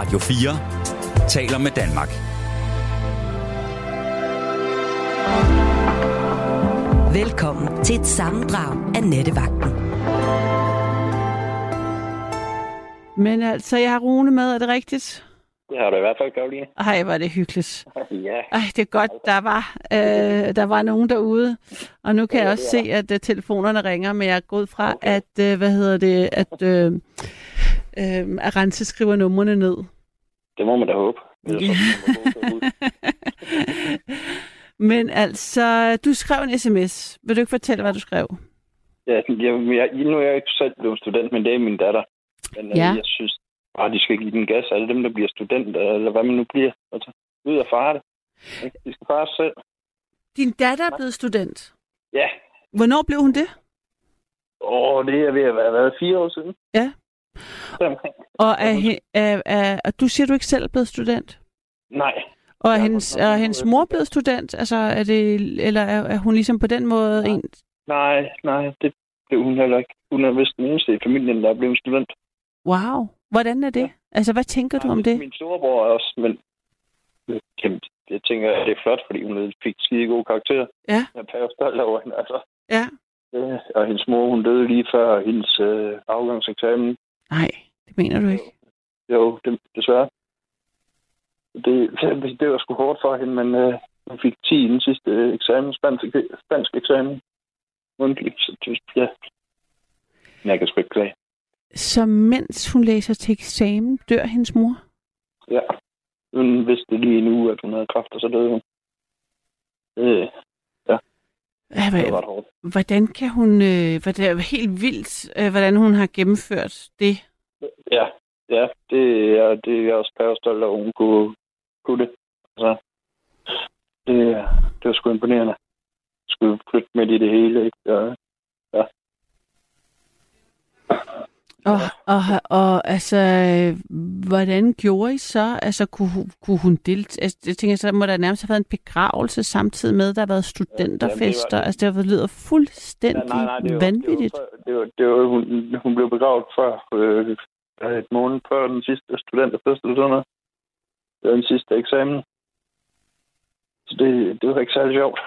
Radio 4 taler med Danmark. Velkommen til et sammendrag af Nettevagten. Men altså, jeg har Rune med, er det rigtigt? Det har du i hvert fald, Karoline. Ej, var det hyggeligt. ja. Ej, det er godt, der var, øh, der var nogen derude. Og nu kan Ja, jeg også se, at uh, telefonerne ringer, men jeg er gået fra, okay. at, uh, hvad hedder det, at, uh, uh, at Rense skriver numrene ned. Det må man da håbe. Ellers. Men altså, du skrev en sms. Vil du ikke fortælle, hvad du skrev? ja, jeg, jeg, nu er jeg ikke selv blevet student, men det er min datter. Men Ja. ja. jeg synes bare, de skal give den gas. Alle dem, der bliver studenter, eller hvad man nu bliver. Altså, ud og fare det. De skal fare selv. Din datter er blevet student. Ja. Hvornår blev hun det? Åh, det er ved at være været fire år siden. Ja. Deromkring. Og er, er, er, og du siger, du ikke selv er blevet student? Nej. Og er Jeg hendes, er hendes mor blevet student? Altså, er det, eller er, er hun ligesom på den måde Nej. en... Nej, nej, det blev hun heller ikke. Hun er vist den eneste i familien, der er blevet student. Wow. Hvordan er det? Ja. Altså, hvad tænker du om det? Min storebror er også, men jamen, jeg tænker, at det er flot, fordi hun fik skide gode karakterer. Ja. Jeg er stolt over hende, altså. Ja. Øh, og hendes mor, hun døde lige før hendes øh, afgangseksamen. Nej, det mener du ikke. Jo, det, desværre. Det, det, var sgu hårdt for hende, men øh, hun fik 10 i den sidste øh, eksamen, spansk, spansk eksamen. Mundtligt, så ja. Men jeg kan sgu ikke klage. Så mens hun læser til eksamen, dør hendes mor? Ja. Hun vidste lige nu, at hun havde kræft, og så døde hun. Øh, Ja, det var hvad, ret hårdt. hvordan kan hun... Øh, hvad det er helt vildt, øh, hvordan hun har gennemført det. Ja, ja det, er, det er jeg også pærestolt over, at hun kunne, kunne det. Altså, det, det var sgu imponerende. Skulle flytte midt i det hele, ikke? Ja. Og, og, og altså, hvordan gjorde I så? Altså, kunne, kunne hun deltage? Altså, jeg tænker, så må der nærmest have været en begravelse samtidig med, der har været studenterfester. Ja, det var- altså, det har lyder fuldstændig Ja, nej, nej, det var, vanvittigt. Det var, det var, det var, hun, hun blev begravet før, øh, et måned før den sidste studenterfest eller sådan noget. Det var den sidste eksamen. Så det, det var ikke særlig sjovt.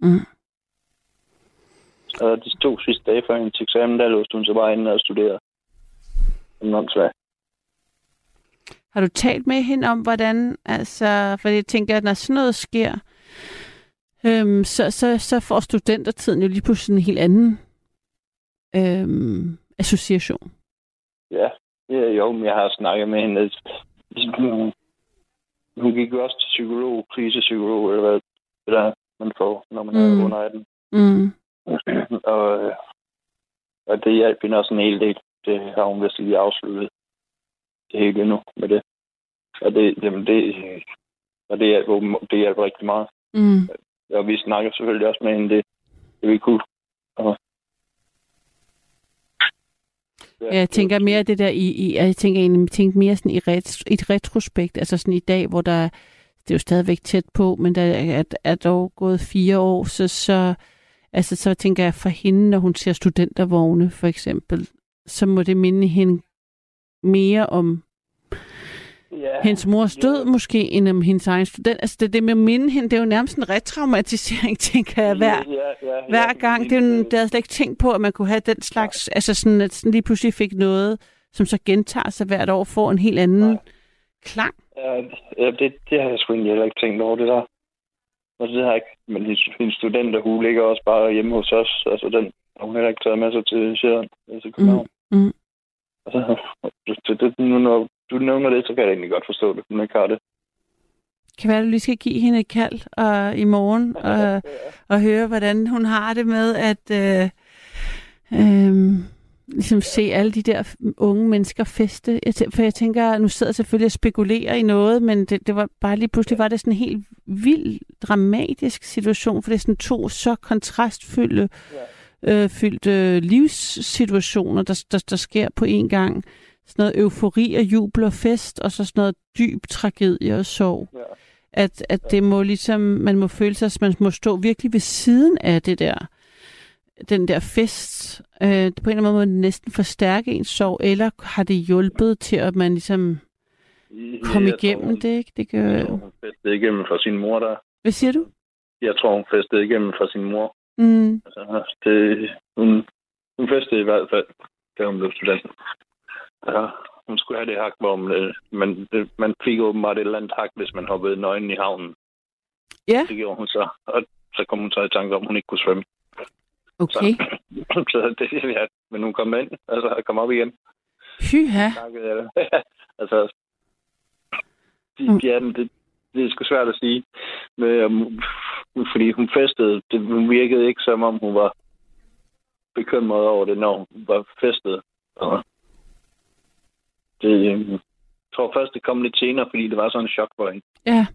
Mm. Og de to sidste dage før hendes eksamen, der låste hun sig bare inde og studerede. Som åndssvagt. Har du talt med hende om, hvordan, altså, for jeg tænker, at når sådan noget sker, øhm, så, så, så får studentertiden jo lige pludselig en helt anden øhm, association. Ja, ja, jo, men jeg har snakket med hende. Hun, hun gik jo også til psykolog, krisepsykolog, eller hvad det der, man får, når man Mm. er under 18. Mm. og, øh, og det hjalp hende også en hel del. Det har hun vist lige afsluttet det hele endnu med det. Og det, jamen det, og det hjælper, det hjælper rigtig meget. Mm. Og vi snakker selvfølgelig også med hende, det, det vi kunne. Og, Ja, jeg tænker mere det der i, i jeg tænker egentlig tænker mere sådan i, ret, i et retrospekt, altså sådan i dag, hvor der, det er jo stadigvæk tæt på, men der er, er dog gået fire år, så, så, altså, så tænker jeg for hende, når hun ser studentervogne for eksempel, så må det minde hende mere om ja, hendes mors død måske, end om hendes egen student. Altså det, det med at minde hende, det er jo nærmest en retraumatisering, tænker jeg, hver, ja, ja, hver ja, gang. Det er jo, det havde jeg slet ikke tænkt på, at man kunne have den slags, altså sådan, at sådan lige pludselig fik noget, som så gentager sig hvert år, får en helt anden Nej. klang. Ja, ja det, det har jeg sgu egentlig heller ikke tænkt over, det der. Og det har. Men hendes, hendes studenter, hun ligger også bare hjemme hos os. Altså, den har hun heller ikke taget med sig til Sjælland. Altså, København. mm. Altså, det, det, nu, når du nævner det, så kan jeg egentlig godt forstå det, hun ikke har det. Kan være, at du lige skal give hende et kald og, i morgen og, og høre, hvordan hun har det med at øh, øh, ligesom se alle de der unge mennesker feste. Jeg For jeg tænker, nu sidder jeg selvfølgelig og spekulerer i noget, men det, det var bare lige pludselig var det sådan en helt vild, dramatisk situation, for det er sådan to så kontrastfyldte øh, fyldte livssituationer, der, der, der sker på en gang. Sådan noget eufori og jubel og fest, og så sådan noget dyb tragedie og sorg. Ja. At, at det må ligesom, man må føle sig, at man må stå virkelig ved siden af det der. Den der fest, øh, på en eller anden måde må den næsten forstærke ens sorg, eller har det hjulpet til, at man ligesom kom Jeg tror, igennem hun- det, ikke? Det gør... Jeg tror, hun festede igennem fra sin mor der. Hvad siger du? Jeg tror, hun festede igennem fra sin mor. Mm. Altså, det, hun, hun festede i hvert fald, da hun blev student. Ja, hun skulle have det hak, hvor man, øh, man, det, man fik åbenbart et eller andet hak, hvis man hoppede nøgen i havnen. Ja. Det gjorde hun så. Og så kom hun så i tanke om, at hun ikke kunne svømme. Okay. Så, så det, ja, men hun kom ind, altså kom op igen. Hyha. altså, de, Mm. ja, det, det er sgu svært at sige. Men, um, fordi hun festede, det, hun virkede ikke som om hun var bekymret over det, når hun var festet. Og det, jeg tror først, det kom lidt senere, fordi det var sådan en chok for hende. Ja.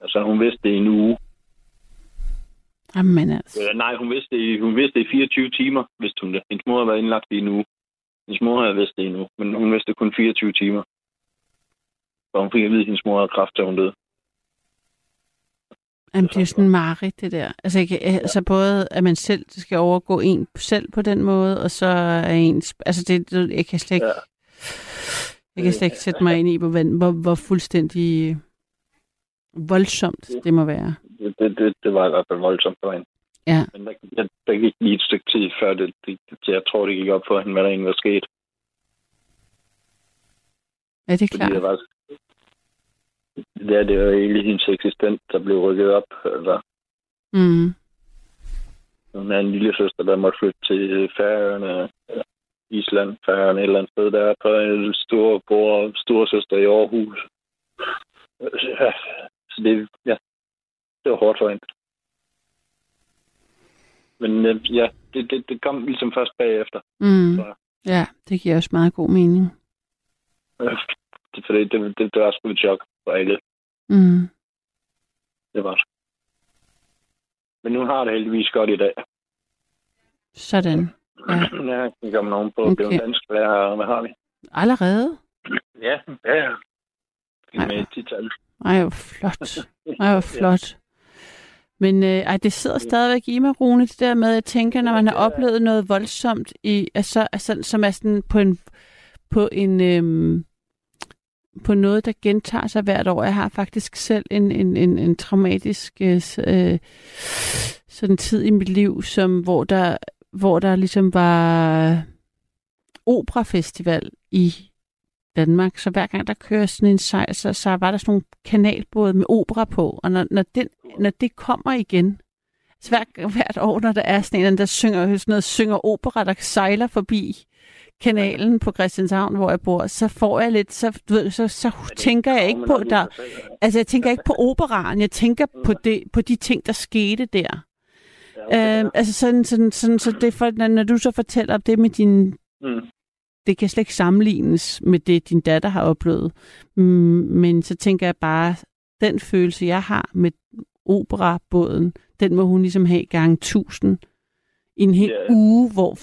Altså, hun vidste det i en uge. Jamen altså. Eller, nej, hun vidste, det hun vidste det i 24 timer, vidste hun det. Hendes mor havde været indlagt i en uge. Hendes mor havde vidst det i en uge, men hun vidste kun 24 timer. Og hun fik at vide, at hendes mor havde kræft, da hun døde. Jamen, det er sådan mareridt, det der. Altså, ikke, altså både, at man selv skal overgå en selv på den måde, og så er ens... Altså, det, det jeg kan slet ikke... Ja. Jeg kan slet ikke sætte mig ind i, hvor, hvor, hvor fuldstændig voldsomt det må være. Det, det, det, var i hvert fald voldsomt for hende. Ja. Men der, der, der gik lige et stykke tid før det, det, jeg tror, det gik op for hende, hvad der egentlig var sket. Ja, det er Fordi klart. det var... Ja, det var egentlig hendes eksistens, der blev rykket op. Altså, Mm. hun er en lille søster, der måtte flytte til Færøerne, Island, Færøerne, et eller andet sted. Der er på en stor bror, store søster i Aarhus. Ja, så det, ja, det var hårdt for hende. Men øh, ja, det, det, det kom ligesom først bagefter. Mm. Så- Ja, det giver også meget god mening. Det, fordi det, det, det var sgu et chok for alle. Mm. Det var det. Men nu har det heldigvis godt i dag. Sådan. Ja. Jeg kan komme nogen på. Okay. En dansk lærer, hvad har vi? Allerede? Ja, ja, ja. Med et tital. Ej, hvor flot. Ej, hvor flot. Men øh, ej, det sidder stadigvæk i mig, Rune, det der med, at jeg tænker, når man har oplevet noget voldsomt, i, altså, altså, som er sådan på en, på en øhm, på noget, der gentager sig hvert år. Jeg har faktisk selv en, en, en, en traumatisk øh, øh, sådan tid i mit liv, som, hvor, der, hvor der ligesom var operafestival i Danmark, så hver gang der kører sådan en sejl, så, så var der sådan nogle kanalbåde med opera på, og når, når, den, når det kommer igen, så hver, hvert år, når der er sådan en, der synger, sådan noget, synger opera, der sejler forbi kanalen på Christianshavn, hvor jeg bor, så får jeg lidt, så, du ved, så, så tænker jeg ikke på, der, altså jeg tænker ikke på operaen, jeg tænker på, det, på de ting, der skete der. Ja, Øh, altså sådan, sådan, sådan, så det for, når, når du så fortæller om det med din mm. Det kan slet ikke sammenlignes med det, din datter har oplevet. Mm, Men så tænker jeg bare, den følelse, jeg har med operabåden, den må hun ligesom have gange tusind i en hel Ja. uge, hvor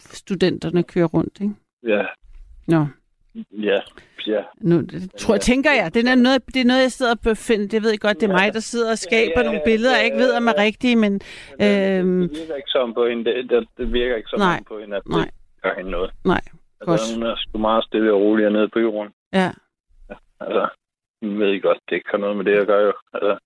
studenterne kører rundt. Ikke? Ja, Nå, ja, ja. nu det, tror jeg, tænker jeg. Det er noget, det er noget jeg sidder og befinder. Det ved jeg godt, det er mig, der sidder og skaber Ja, ja, nogle ja, billeder, jeg ja, ikke ved, om er ja. rigtige, men Det, Øhm. det virker ikke som på hende. Det, det, virker ikke som Nej. på hende, at Nej. det gør hende noget. nej, godt. Altså, hun er sgu meget stille og rolig nede på jorden. Ja, Altså, hun ved godt, det ikke har noget med det at gøre jo. Altså,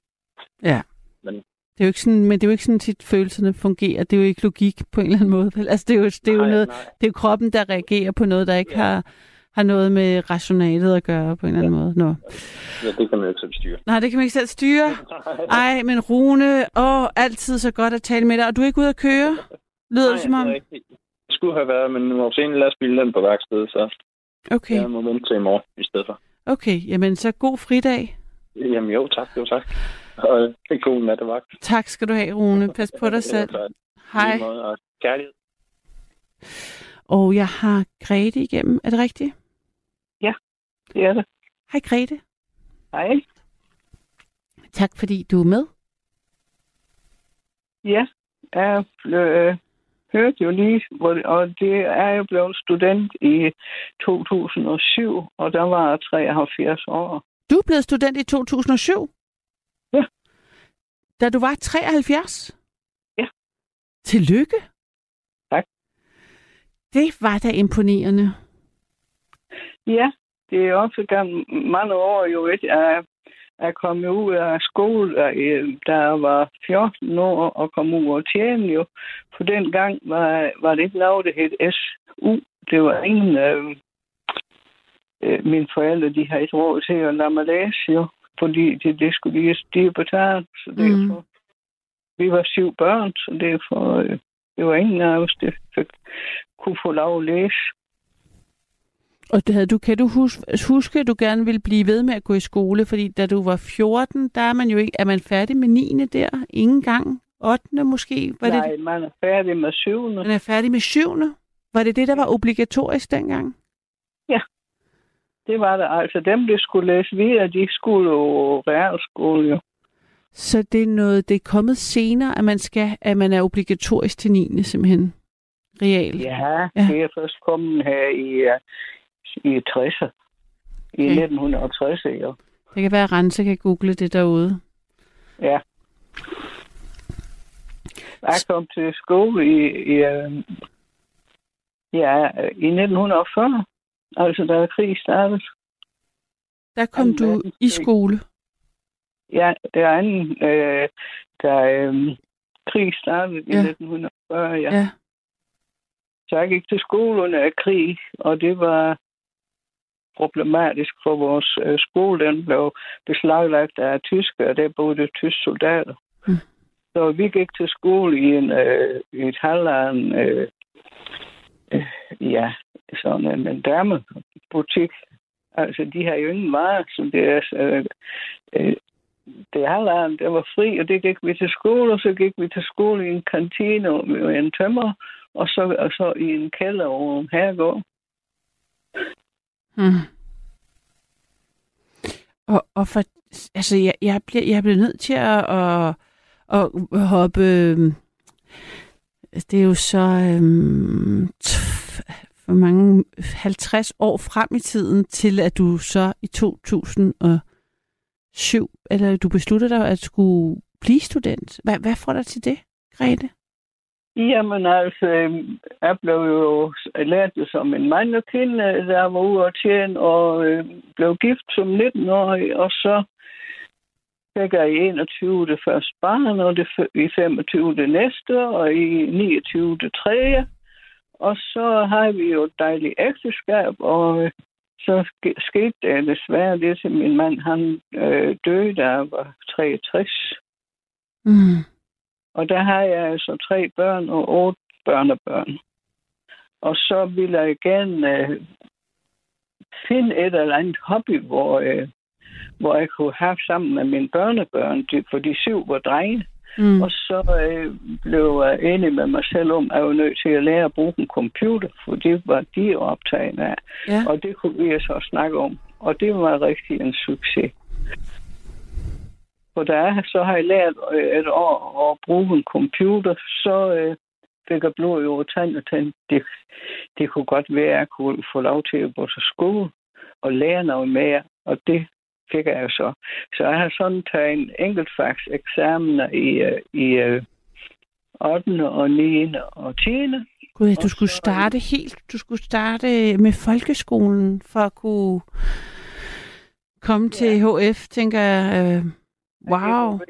det er jo ikke sådan, men det er jo ikke sådan, tit følelserne fungerer. Det er jo ikke logik på en eller anden måde. vel? Altså, det er jo, det er jo nej, noget, nej. det er jo kroppen, der reagerer på noget, der ikke Ja. har, har noget med rationalet at gøre på en eller anden måde. Nå. Ja, det kan man ikke selv styre. Nej, det kan man ikke selv styre. Ej, men Rune, åh, altid så godt at tale med dig. Og du er ikke ude at køre? Lyder det som om? er rigtigt. Skulle have været, men vores ene lastbil den på værkstedet, så Okay, jeg må vente til i morgen i stedet for. okay. Jamen, så god fridag. Jamen jo, tak, jo tak. Og det er god nattevagt. Tak skal du have, Rune. Pas på dig selv. Hej. Og kærlighed. Og jeg har Grete igennem. Er det rigtigt? Det er det. Hej Grete. Hej. Tak fordi du er med. Ja, jeg øh, hørte jo lige, hvor, og det er jo blevet student i 2007, og der var jeg 73 år. Du er blevet student i 2007? Ja. Da du var 73? Ja. Tillykke. Det var da imponerende. Ja, det er også gennem mange år jo, at jeg er kommet ud af skole, da jeg var 14 år og kom ud og tjene jo. For den gang var, var det ikke lavet, det hed SU. Det var ingen... Øh, øh, mine forældre, de har ikke råd til at lade mig læse jo. Fordi det, det skulle de, de betale, så derfor... Mm. Vi var syv børn, så derfor... Øh, det var ingen af os, der fik, kunne få lov at læse. Og det havde du, kan du huske, huske, at du gerne ville blive ved med at gå i skole? Fordi da du var 14, der er man jo ikke... Er man færdig med 9. der? Ingen gang? 8. måske? Var Nej, det... man er færdig med 7. Man er færdig med 7. Var det det, der var obligatorisk dengang? Ja, det var det. Altså dem, der skulle læse videre, de skulle jo realskole jo. Så det er noget, det er kommet senere, at man skal, at man er obligatorisk til 9. simpelthen? Real. Ja, ja, det er først kommet her i, i 60'er. I okay. 1960'er, jo. Det kan være, at Rense kan google det derude. Ja. Jeg kom til skole i, i, øh, ja, i 1940, altså da krig startede. Der kom du i skole? Ja, det er anden, øh, da øh, krig startede ja. i 1940, ja. ja. Så jeg gik til skole under krig, og det var problematisk for vores øh, skole. Den blev beslaglagt af tyskere, og der boede tyske soldater. Mm. Så vi gik til skole i, en, øh, i et halvland, øh, øh, ja, sådan en, en damebutik. Altså, de har jo ingen varer, så det er, øh, øh, det halvland, der var fri, og det gik vi til skole, og så gik vi til skole i en kantine med en tømmer, og så, og så i en kælder over en herregård. Hmm. Og, og for, altså, jeg, jeg, bliver, jeg bliver nødt til at, at, at hoppe, øhm, altså, det er jo så øhm, for mange 50 år frem i tiden, til at du så i 2007, eller du besluttede dig at skulle blive student. Hvad, hvad får dig til det, Grete? Jamen altså, øhm, jeg blev jo lært som en mand og kvinde, da jeg var ude og tjene, og øh, blev gift som 19-årig, og så fik jeg i 21 det første barn, og det i 25 det næste, og i 29 det tredje. Og så har vi jo et dejligt ægteskab, og øh, så skete det desværre det, til min mand han øh, døde, da jeg var 63. Mm. Og der har jeg altså tre børn og otte børnebørn. Og så vil jeg gerne øh, finde et eller andet hobby, hvor, øh, hvor jeg kunne have sammen med mine børnebørn, for de syv var drenge. Mm. Og så øh, blev jeg enig med mig selv om, at jeg var nødt til at lære at bruge en computer, for det var de optaget af. Ja. Og det kunne vi så snakke om. Og det var rigtig en succes. For der så har jeg lært øh, et år at bruge en computer, så øh, fik jeg blod over tand og tand. Det, det kunne godt være, at jeg kunne få lov til at gå til skole og lære noget mere, og det fik jeg jo så. Så jeg har sådan taget en enkeltfags eksamener i, øh, i 8. og 9. og 10. Gud, du skulle starte helt, du skulle starte med folkeskolen for at kunne komme ja. til HF, tænker jeg. Wow.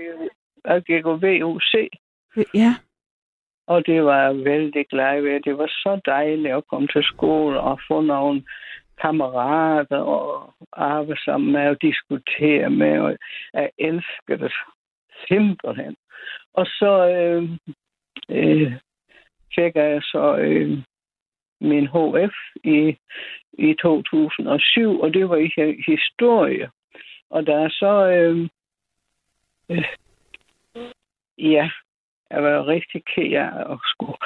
Jeg gik på VUC. Ja. Og det var jeg vældig glad ved. Det var så dejligt at komme til skole og få nogle kammerater og arbejde sammen med og diskutere med. Og jeg elsker det simpelthen. Og så øh, øh, fik jeg så øh, min HF i, i 2007, og det var i historie. Og der er så øh, Øh, ja, jeg var rigtig ked af at skulle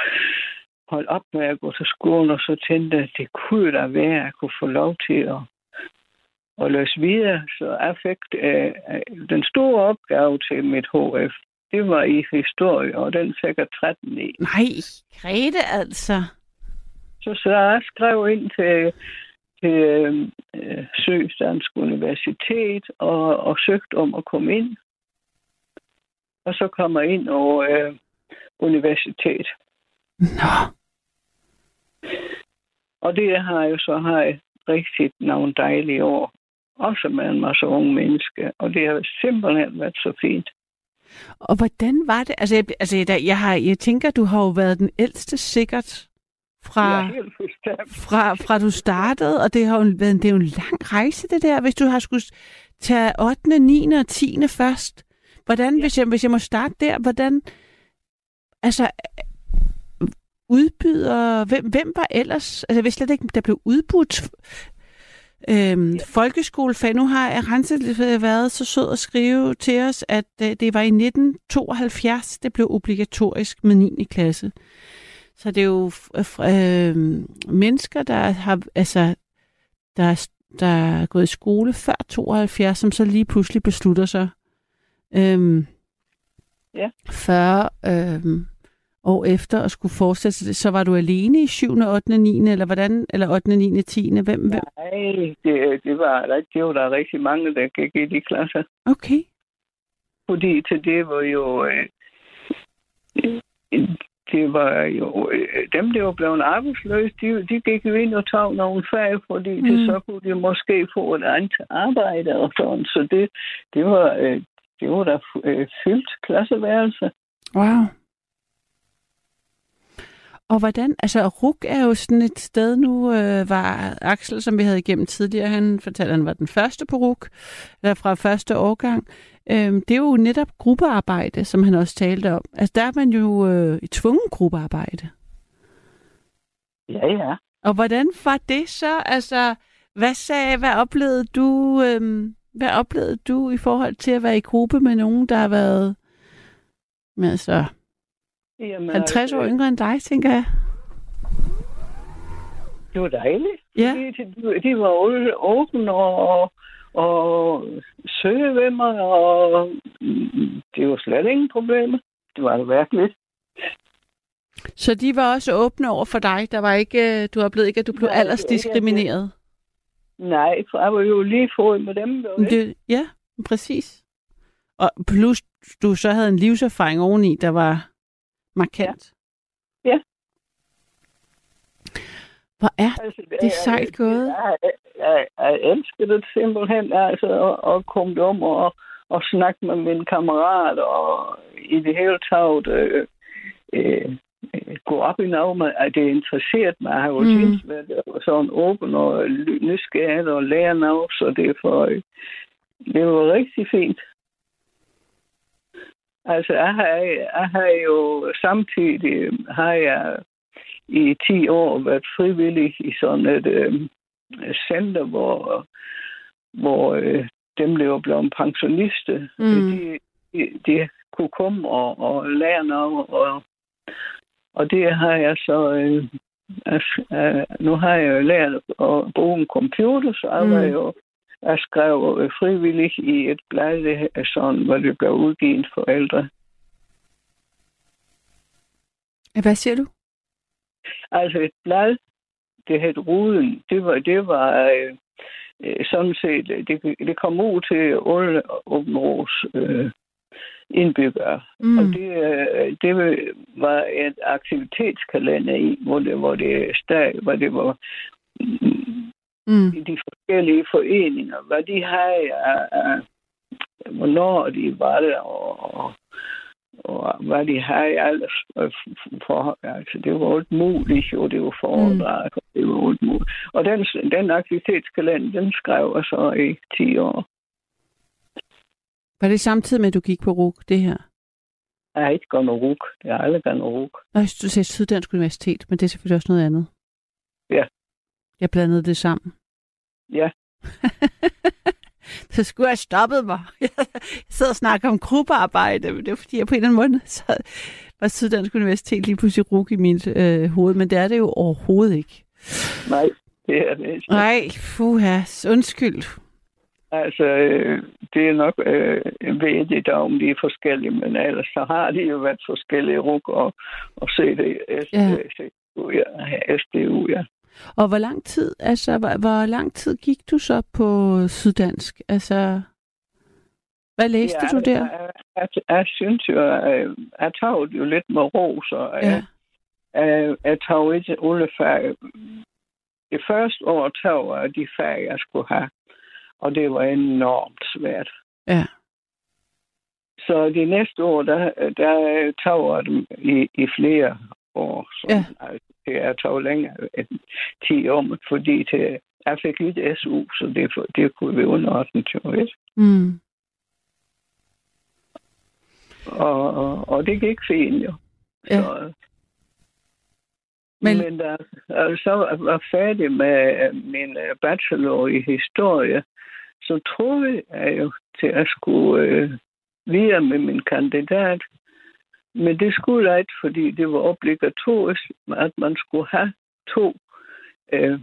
holde op med at gå til skolen, og så tænkte at det kunne da være, at jeg kunne få lov til at, at løse videre. Så jeg fik øh, den store opgave til mit HF. Det var i historie, og den fik jeg 13 i. Nej, Grete altså. Så, så jeg skrev ind til, til øh, Søstansk Universitet og, og søgte om at komme ind og så kommer ind over øh, universitet. Nå. Og det har jeg så har jeg rigtig nogle dejlige år. Også med en masse unge mennesker. Og det har simpelthen været så fint. Og hvordan var det? Altså, jeg, altså jeg, jeg, har, jeg tænker, du har jo været den ældste sikkert fra, fra, fra du startede, og det har jo været det er jo en lang rejse, det der, hvis du har skulle tage 8., 9. og 10. først. Hvordan, ja. hvis, jeg, hvis jeg må starte der, hvordan, altså, udbyder, hvem, hvem var ellers, altså hvis slet ikke, der blev udbudt øhm, ja. folkeskolefag. Nu har Rense været så sød at skrive til os, at øh, det var i 1972, det blev obligatorisk med 9. klasse. Så det er jo øh, mennesker, der har, altså, der, der er gået i skole før 72, som så lige pludselig beslutter sig. Øhm, Ja. 40 øhm, år efter at skulle fortsætte så var du alene i 7., 8., 9. eller hvordan? Eller 8., 9., 10. Hvem? hvem? Nej, det, det, var, der- det var der rigtig mange, der gik i de klasser. Okay. Fordi til det var jo... Øh, det var jo... Øh, dem, der var blevet arbejdsløse, de, de gik jo ind og tog nogle fag, fordi mm. det, så kunne de måske få et andet arbejde og sådan. Så det, det var... Øh, det var da øh, fyldt klasseværelse. Wow. Og hvordan, altså RUK er jo sådan et sted nu, øh, var Axel, som vi havde igennem tidligere, han fortalte, at han var den første på RUK, eller fra første årgang. Øhm, det er jo netop gruppearbejde, som han også talte om. Altså der er man jo øh, i tvungen gruppearbejde. Ja, ja. Og hvordan var det så? Altså, hvad sagde, hvad oplevede du, øhm, hvad oplevede du i forhold til at være i gruppe med nogen, der har været med, altså, Jamen, 50 år altså, yngre end dig, tænker jeg? Det var dejligt. Ja. De, de, var åbne og, og søge ved mig, og det var slet ingen problemer. Det var det virkelig. Så de var også åbne over for dig? Der var ikke, øh, du oplevede ikke, at du blev aldersdiskrimineret? Nej, for jeg var jo lige fået med dem. Ikke? Det, ja, præcis. Og plus, du så havde en livserfaring oveni, der var markant. Ja. Ja. Hvor er Altså, det er sejt gået. Jeg, jeg, jeg elsker det simpelthen, altså, at, at komme om og, og snakke med mine kammerater, og i det hele taget øh, øh, gå op i noget med, at det interesserer mig. Jeg har jo Mm. mm. været sådan åben og nysgerrig og lære noget, så det er for, øh, det var rigtig fint. Altså, jeg har, jeg har jo samtidig, har jeg i 10 år været frivillig i sådan et øh, center, hvor, hvor øh, dem, der var blevet pensionister, mm. de, de, de kunne komme og, og lære noget. Og, og det har jeg så... Øh, altså, øh, nu har jeg jo lært at bruge en computer, så jeg Mm. var jo jeg skrev øh, frivillig i et blad, sådan, hvor det blev udgivet for ældre. Hvad siger du? Altså et blad, det hed Ruden, det var, det var øh, øh, sådan set, det, det kom ud til alle Åben Ros øh, indbyggere. Mm. Og det, øh, det var et aktivitetskalender i, hvor det, hvor det, stag, hvor det var mm, de forskellige foreninger, hvad de havde af hvornår de var der, og, og, og hvad de havde alles for, altså det var alt muligt, jo, det var foredrag, mm. det var alt muligt. Og den, den aktivitetskalender, den skrev jeg så i 10 år. Var det samtidig med, at du gik på RUK, det her? Jeg har ikke gået noget ruk. Jeg har aldrig gået noget ruk. Nå, du sagde Syddansk Universitet, men det er selvfølgelig også noget andet. Ja. Jeg blandede det sammen. Ja. så skulle jeg stoppet mig. Jeg sidder og snakker om gruppearbejde, men det er fordi, jeg på en eller anden måde så var Syddansk Universitet lige pludselig ruk i mit øh, hoved, men det er det jo overhovedet ikke. Nej, det er det ikke. Nej, fuha, undskyld. Altså, øh, det er nok øh, vigtigt, om de er forskellige, men ellers så har de jo været forskellige ruk og, og CD, Ja. SDU, ja. SDU, ja. Og hvor lang tid, altså, hvor, hvor lang tid gik du så på Syddansk? Altså, hvad læste ja, du der? Jeg, jeg, jeg synes jo, at jeg tog det jo lidt med ro, så Ja. jeg, jeg, jeg tog ikke alle fag det første år tog jeg de fag, jeg skulle have. Og det var enormt svært. Ja. Så de næste år, der, der tog jeg dem i, i flere år. Så, Ja. altså, jeg tog længere end 10 år, fordi til, jeg fik lidt SU, så det, det kunne vi underordne jo, ikke? Mm. Og, og, og det gik fint jo. Ja. Så, Men- men, da jeg så var færdig med min øh, bachelor i historie, så troede jeg jo til at skulle øh, videre med min kandidat. Men det skulle jeg ikke, fordi det var obligatorisk, at man skulle have to øh,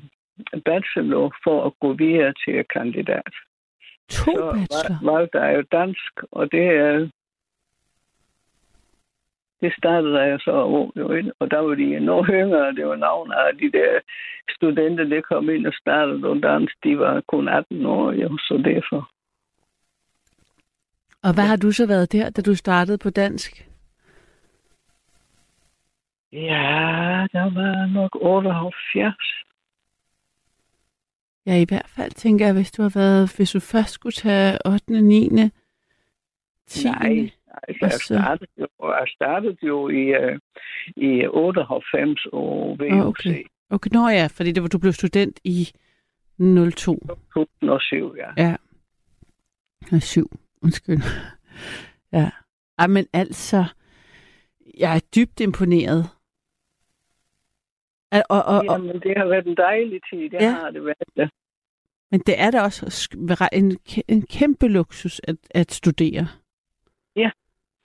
bachelor for at gå videre til kandidat. To Så bachelor. var, valgte jeg jo dansk, og det er det startede jeg så jo, ikke? og der var de endnu yngre, det var navn af de der studenter, der kom ind og startede og dans, de var kun 18 år, jo, så derfor. Og hvad har du så været der, da du startede på dansk? Ja, der var nok 78. Ja, i hvert fald tænker jeg, hvis du har været, hvis du først skulle tage 8., 9., 10. Nej, altså, Og jeg startede jo, jeg startede jo i, uh, i 98 år VUC. Åh, okay. Okay, nå ja, fordi det var, du blev student i 02. 2007, ja. Ja. Og 7, undskyld. Ja. Ej, men altså, jeg er dybt imponeret. Og, og, og, og, Jamen, det har været en dejlig tid, det Ja. ja. har det været. Ja. men det er da også en, en kæmpe luksus at, at studere.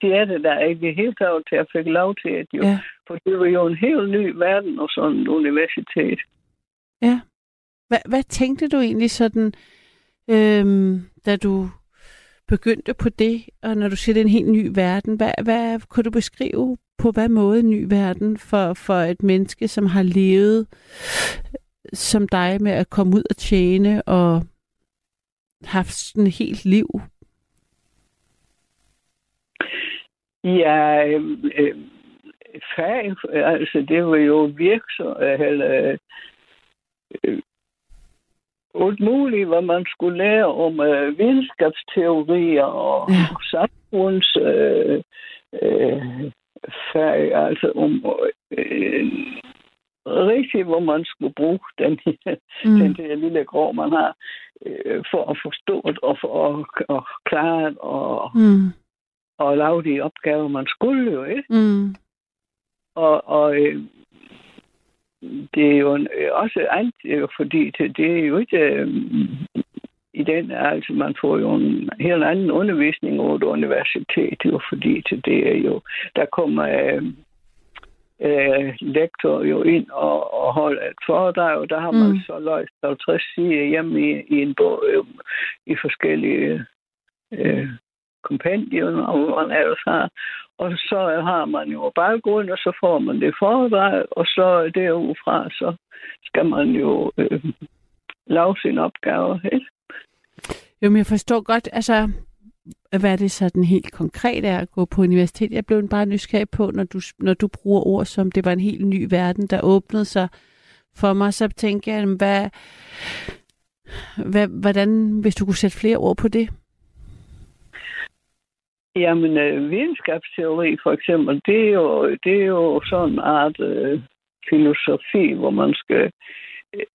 Det er det der ikke det taget til, at jeg fik lov til at jo. Ja. Ja. For det var jo en helt ny verden og sådan et universitet. Hvad, hvad tænkte du egentlig sådan, øhm, da du begyndte på det, og når du siger, det er en helt ny verden, hvad, hvad kunne du beskrive på hvad måde en ny verden for, for et menneske, som har levet som dig med at komme ud og tjene og haft sådan et helt liv? Ja, øh, øh, fag, altså det var jo virksom, eller øh, alt muligt, hvad man skulle lære om øh, videnskabsteorier og Ja. samfunds øh, øh, fag, altså om øh, rigtigt, hvor man skulle bruge den, mm. den der lille grå, man har, øh, for at forstå det og for at, at klare det og, Mm. Og lave de opgaver, man skulle jo, ikke? Mm. Og, og øh, det er jo en, også andet, øh, fordi det, det er jo ikke øh, i den, altså man får jo en helt anden undervisning over et universitet, jo, fordi til det er jo, der kommer øh, øh, lektor jo ind og, og holder et foredrag, og der har man mm. så løst 50 sider hjemme i, i en bog øh, i forskellige øh, kompendium og hvad man ellers har. Og så har man jo baggrund, og så får man det foredrag, og så derudfra, så skal man jo øh, lave sin opgave. Ikke? Jo, men jeg forstår godt, altså, hvad det sådan helt konkret er at gå på universitet. Jeg blev bare nysgerrig på, når du, når du bruger ord som, det var en helt ny verden, der åbnede sig for mig, så tænker jeg, hvad, hvad, hvordan, hvis du kunne sætte flere ord på det? Jamen, øh, videnskabsteori for eksempel, det er jo, det er jo sådan en art øh, filosofi, hvor man skal øh,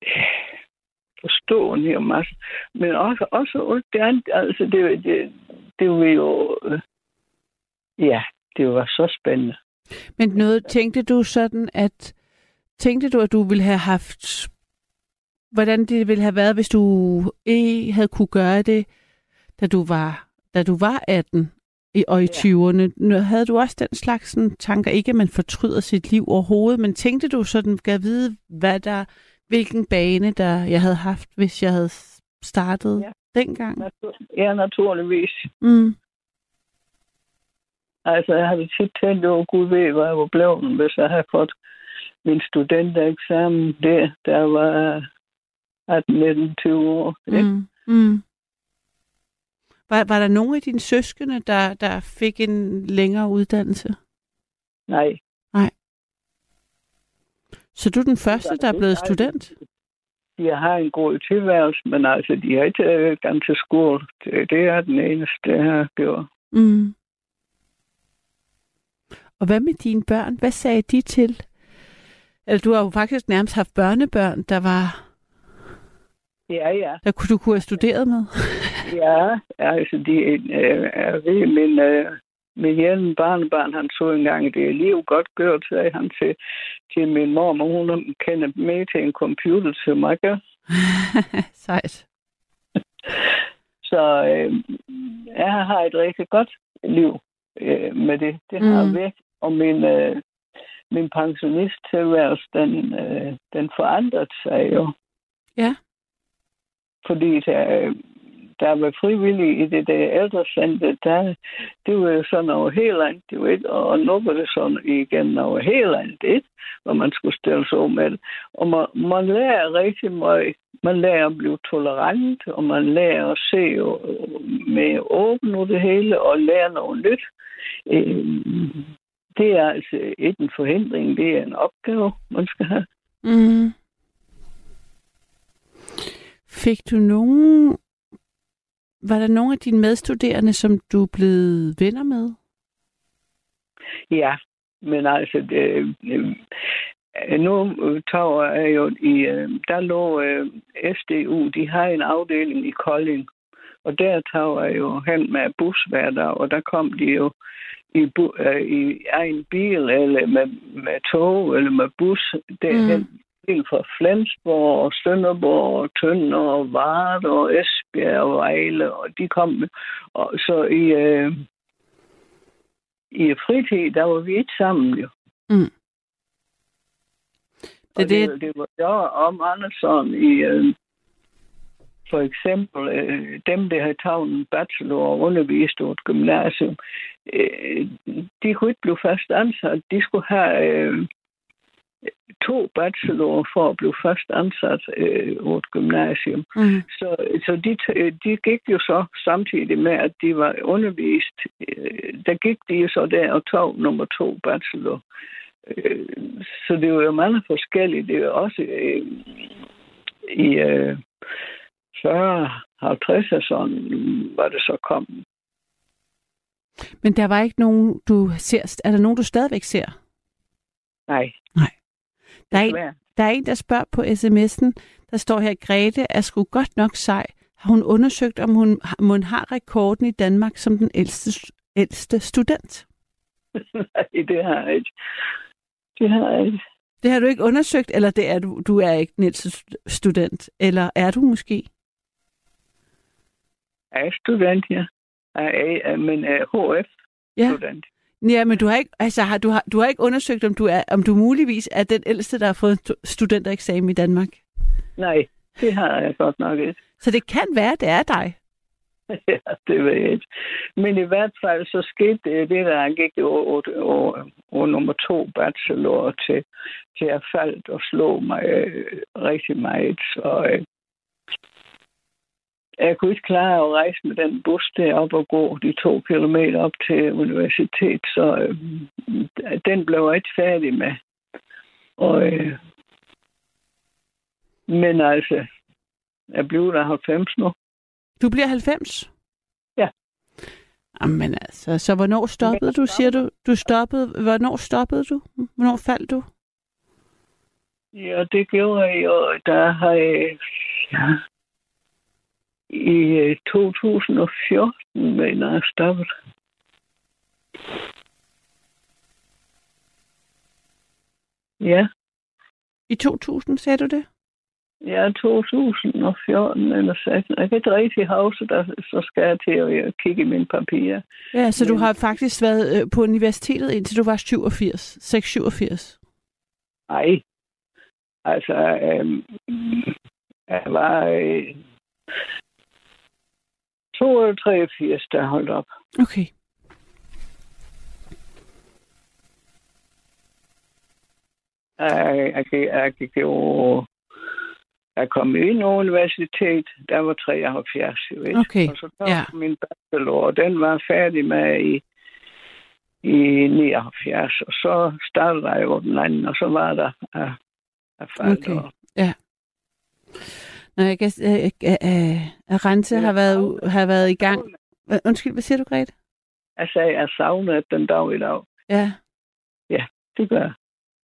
forstå en hel masse. Men også, også alt det andet, altså det, det, det var jo, øh, ja, det var så spændende. Men noget, tænkte du sådan, at tænkte du, at du ville have haft, hvordan det ville have været, hvis du ikke havde kunne gøre det, da du var, da du var 18 i, og i Ja. 20'erne? Nu Havde du også den slags sådan, tanker, ikke at man fortryder sit liv overhovedet, men tænkte du sådan, kan vide, hvad der, hvilken bane der jeg havde haft, hvis jeg havde startet Ja. dengang? Ja, naturligvis. Mm. Altså, jeg havde tit tænkt over, Gud ved, hvad jeg var blevet, hvis jeg havde fået min studentereksamen der, der var 18, 19, 20 år. ikke? Mm. Mm. Var, var der nogen af dine søskende, der, der fik en længere uddannelse? Nej. Så du er den første, der er blevet Nej. student? de har en god tilværelse, men altså, de har ikke øh, gået til skole. Det, det er den eneste, jeg har gjort. Mm. Og hvad med dine børn? Hvad sagde de til? Eller du har jo faktisk nærmest haft børnebørn, der var Ja, ja. der kunne du kunne have studeret med. Ja, altså, de øh, er ved min, øh, min hjælpen barnebarn, han så engang, det er liv godt gjort, sagde han til, til min mor, men hun kender med til en computer til mig? Sejt. Så øh, jeg har et rigtig godt liv øh, med det. Det har Mm. mm. væk. Og min, øh, min pensionisttilværelse, den, øh, den forandrede sig jo. Ja. Fordi øh, der, der var frivillige i det der ældrecenter, der, det var jo sådan over hele landet, det var ikke, og nu var det sådan igen over hele landet, ikke? hvor man skulle stille sig om med det. Og man, man lærer rigtig meget. Man lærer at blive tolerant, og man lærer at se med åben det hele, og lære noget nyt. Øh, Det er altså ikke en forhindring, det er en opgave, man skal have. Mm. Fik du nogen... Var der nogen af dine medstuderende, som du blevet venner med? Ja, men altså, det, øh, nu tager jeg jo i, øh, der lå øh, SDU, de har en afdeling i Kolding, og der tager jeg jo hen med bus hver dag, og der kom de jo i, bu, øh, i egen bil, eller med, med tog, eller med bus, derhen, mm. Helt fra Flensborg, og Sønderborg, og Tønder, og Varde, og Esbjerg, og Vejle, og de kom, med- og så i, øh, i fritid, der var vi ikke sammen jo. Mm. Det det, det, det var jo om Andersson i, øh, for eksempel øh, dem, der havde taget en bachelor og undervist på et gymnasium, øh, de kunne ikke blive fast ansat. De skulle have øh, to bachelorer for at blive fast ansat øh, på et gymnasium. Mm. Så, så de, t- de gik jo så samtidig med, at de var undervist, øh, der gik de jo så der og tog nummer to bachelor. Øh, Så det var jo mange forskellige. Det jo også øh, i øh, 40, 50 og sådan, var det så kom. Men der var ikke nogen, du ser... Er der nogen, du stadigvæk ser? Nej. Der er, en, der er en, der spørger på sms'en, der står her, Grete er sgu godt nok sej. Har hun undersøgt, om hun, om hun har rekorden i Danmark som den ældste, ældste student? Nej, det har jeg ikke. Det har jeg ikke. Det har du ikke undersøgt, eller det er du, du er ikke den ældste stu- student? Eller er du måske? Jeg er student, ja. Jeg er, men er HF-student. Ja, men du har ikke, altså, har, du, har, du har ikke undersøgt, om du, er, om du muligvis er den ældste, der har fået stu- studentereksamen i Danmark. Nej, det har jeg godt nok ikke. Så det kan være, det er dig. ja, det ved jeg ikke. Men i hvert fald så skete det, det der han gik over, over, over nummer to bachelor til, til at faldt og slå mig øh, rigtig meget. Så øh, jeg kunne ikke klare at rejse med den bus derop og gå de to kilometer op til universitet, så øh, den blev jeg ikke færdig med. Og, øh, men altså, jeg blev der 90 nu. Du bliver 90? Ja. Jamen altså, så hvornår stoppede du, siger du? Du stoppede, hvornår stoppede du? Hvornår faldt du? Ja, det gjorde jeg jo. Der har jeg... Ja, I øh, 2014, mener jeg, stoppet. Ja, I 2000, sagde du det? ja, 2014 eller 16. Jeg kan ikke rigtig huske, der, så skal jeg til at øh, kigge i mine papirer. Ja, så du Men- har faktisk været øh, på universitetet indtil du var 87, 6-87. Nej. Altså, øhm, jeg var øh, 83, der holdt op. Okay. Jeg, jeg, jeg gik jo... Jeg kom ind på universitet, der var 73, jo ikke? Okay, Og så kom ja. min bachelor, og den var færdig med i, i 79. Og så startede jeg jo den anden, og så var der... Uh, Okay, ja. Når jeg kan, øh, øh, øh, Rense har været, har været i gang. Undskyld, hvad siger du, Grete? Jeg at jeg savner den dag i dag. Ja. Det gør jeg.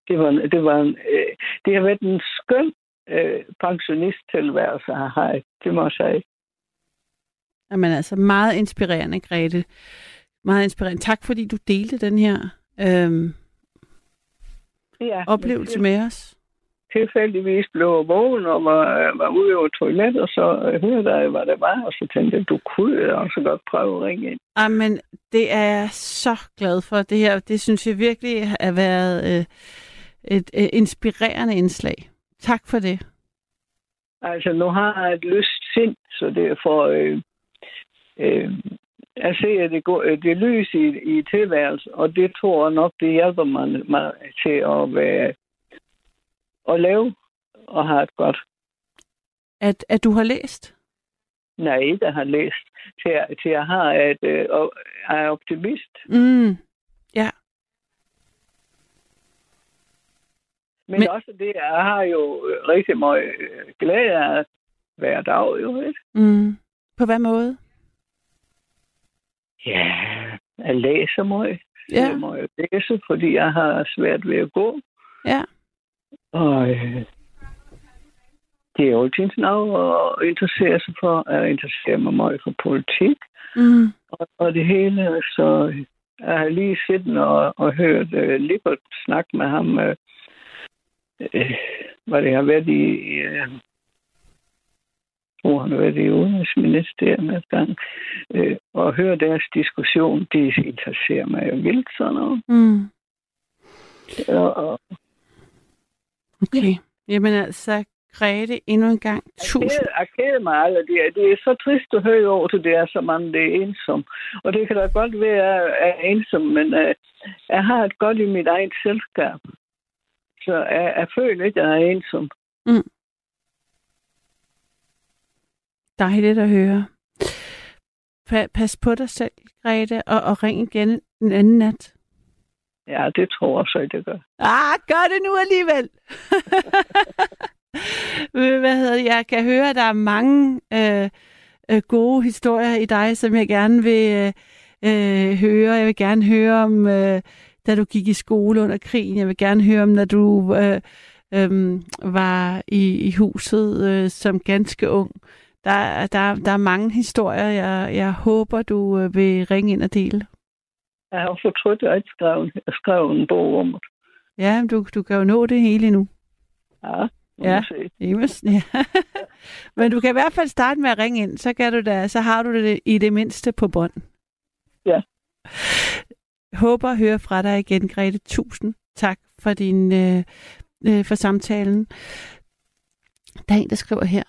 det var, det var en, øh, det har været en skøn øh, pensionisttilværelse, jeg har. Det må jeg sige. Jamen altså, meget inspirerende, Grete. Meget inspirerende. Tak, fordi du delte den her øhm, Ja, oplevelse med os. Tilfældigvis blev jeg vågen og var, var ude over toilet, og så øh, hørte jeg, hvad det var, og så tænkte jeg, du kunne også godt prøve at ringe ind. Jamen, det er jeg så glad for. Det her, det synes jeg virkelig har været øh, et øh, inspirerende indslag. Tak for det. Altså, nu har jeg et lyst sind, så det er for... Øh, øh, jeg ser det, går, øh, det lys i, i tilværelsen, og det tror jeg nok, det hjælper mig, mig til at være at leve og have et godt. At, at du har læst. Nej, der har læst til, at- til at have et, øh, er optimist. Mm. Men, Men- Men også det, jeg har jo rigtig meget øh, glæde af hver dag, jo ikke? Mm. På hvad måde? Ja, jeg læser meget. Ja. Jeg må jo læse, fordi jeg har svært ved at gå. Ja. Og øh, det er jo altid noget at interessere sig for. Jeg interesserer mig meget for politik Mm. og, og det hele. Så jeg har lige siddet og, og hørt øh, Lippert snakke med ham, øh, øh, hvad det har været i... Øh, hvor han har været i udenrigsministeriet med gang, øh, og høre deres diskussion, det interesserer mig jo vildt sådan noget. Mm. Og, og Okay. Jamen altså, Grete, endnu en gang tusind. Jeg, keder mig aldrig. Det er, det er så trist at høre over til det er, så mange det er ensom. Og det kan da godt være, at jeg er ensom, men uh, jeg har et godt i mit eget selskab. Så jeg, jeg føler ikke, at jeg er ensom. Dejligt at høre. Pa- pas på dig selv, Grete, og, og ring igen en anden nat. Ja, det tror jeg så, det gør. Ah, gør det nu alligevel. Hvad hedder det? Jeg kan høre, at der er mange øh, øh gode historier i dig, som jeg gerne vil øh, øh, høre. Jeg vil gerne høre om, øh, da du gik i skole under krigen. Jeg vil gerne høre om, når du øh, øh, var i, i huset øh, som ganske ung. Der, der, der er mange historier, jeg, jeg håber, du øh, vil ringe ind og dele. Jeg har fortrudt, at jeg ikke skrev, skrev en bog om det. Ja, du, du kan jo nå det hele nu. Ja, Ja. Jamen, ja. Men du kan i hvert fald starte med at ringe ind, så, kan du da, så har du det i det mindste på bånd. Ja. Håber at høre fra dig igen, Grete. Tusind tak for, din, øh, øh, for samtalen. Der er en, der skriver her.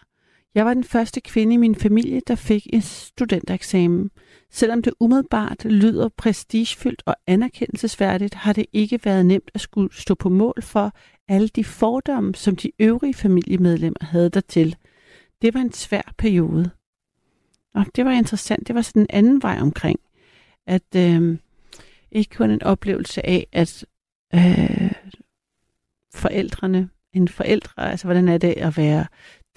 Jeg var den første kvinde i min familie, der fik en studentereksamen. Selvom det umiddelbart lyder prestigefyldt og anerkendelsesværdigt, har det ikke været nemt at skulle stå på mål for alle de fordomme, som de øvrige familiemedlemmer havde dertil. Det var en svær periode. Og det var interessant. Det var sådan en anden vej omkring. At øh, ikke kun en oplevelse af, at øh, forældrene, en forældre, altså hvordan er det at være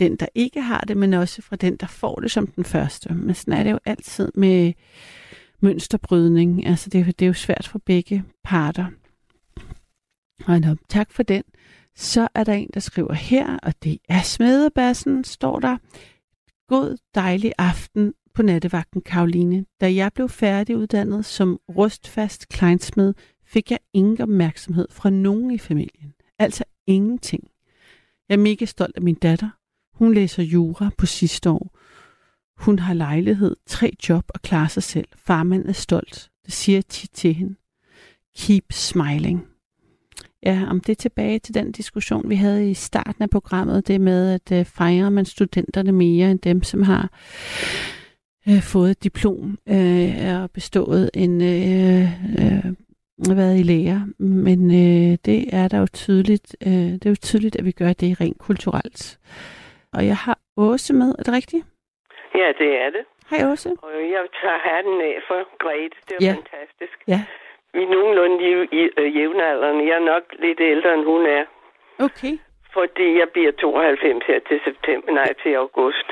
den, der ikke har det, men også fra den, der får det som den første. Men sådan er det jo altid med mønsterbrydning. Altså det, det er jo svært for begge parter. Og nå, tak for den. Så er der en, der skriver her, og det er Smedebassen, står der. God dejlig aften på nattevagten, Karoline. Da jeg blev færdiguddannet som rustfast kleinsmed, fik jeg ingen opmærksomhed fra nogen i familien. Altså ingenting. Jeg er mega stolt af min datter. Hun læser jura på sidste år. Hun har lejlighed, tre job og klarer sig selv. Farmand er stolt. Det siger jeg tit til hende. Keep smiling. Ja, om det er tilbage til den diskussion, vi havde i starten af programmet, det med, at øh, fejrer man studenterne mere end dem, som har øh, fået et diplom øh, og bestået en øh, øh, været i lære. Men øh, det er der jo tydeligt, øh, det er jo tydeligt, at vi gør det rent kulturelt. Og jeg har Åse med, er det rigtigt? Ja, det er det. Hej Åse. Og jeg tager hatten af for Grete. Det var Ja. fantastisk. Ja. Vi er nogenlunde i, i øh, jævnaldrende. Jeg er nok lidt ældre, end hun er. Okay. fordi jeg bliver 92 her til september, nej, til august.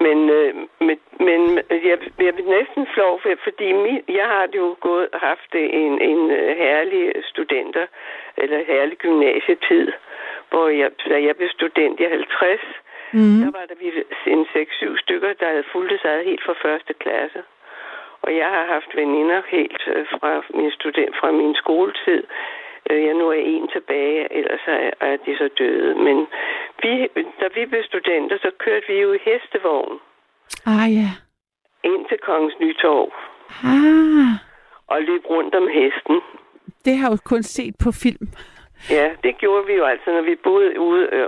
Men, øh, men, men jeg, jeg bliver næsten flov, for, fordi mi, jeg har jo gået haft en, en øh, herlig studenter, eller herlig gymnasietid, hvor jeg, da jeg blev student i 50, Mm. der var der vi en 6-7 stykker, der havde fulgt sig helt fra første klasse. Og jeg har haft veninder helt øh, fra min student, fra min skoletid. Øh, Jeg nu er en tilbage, ellers er, er de så døde. Men vi, da vi blev studenter, så kørte vi jo i hestevogn Ah, ja. ind til Kongens Nytorv Ah, og løb rundt om hesten. det har jeg jo kun set på film. Ja, det gjorde vi jo altså, når vi boede ude. Øh,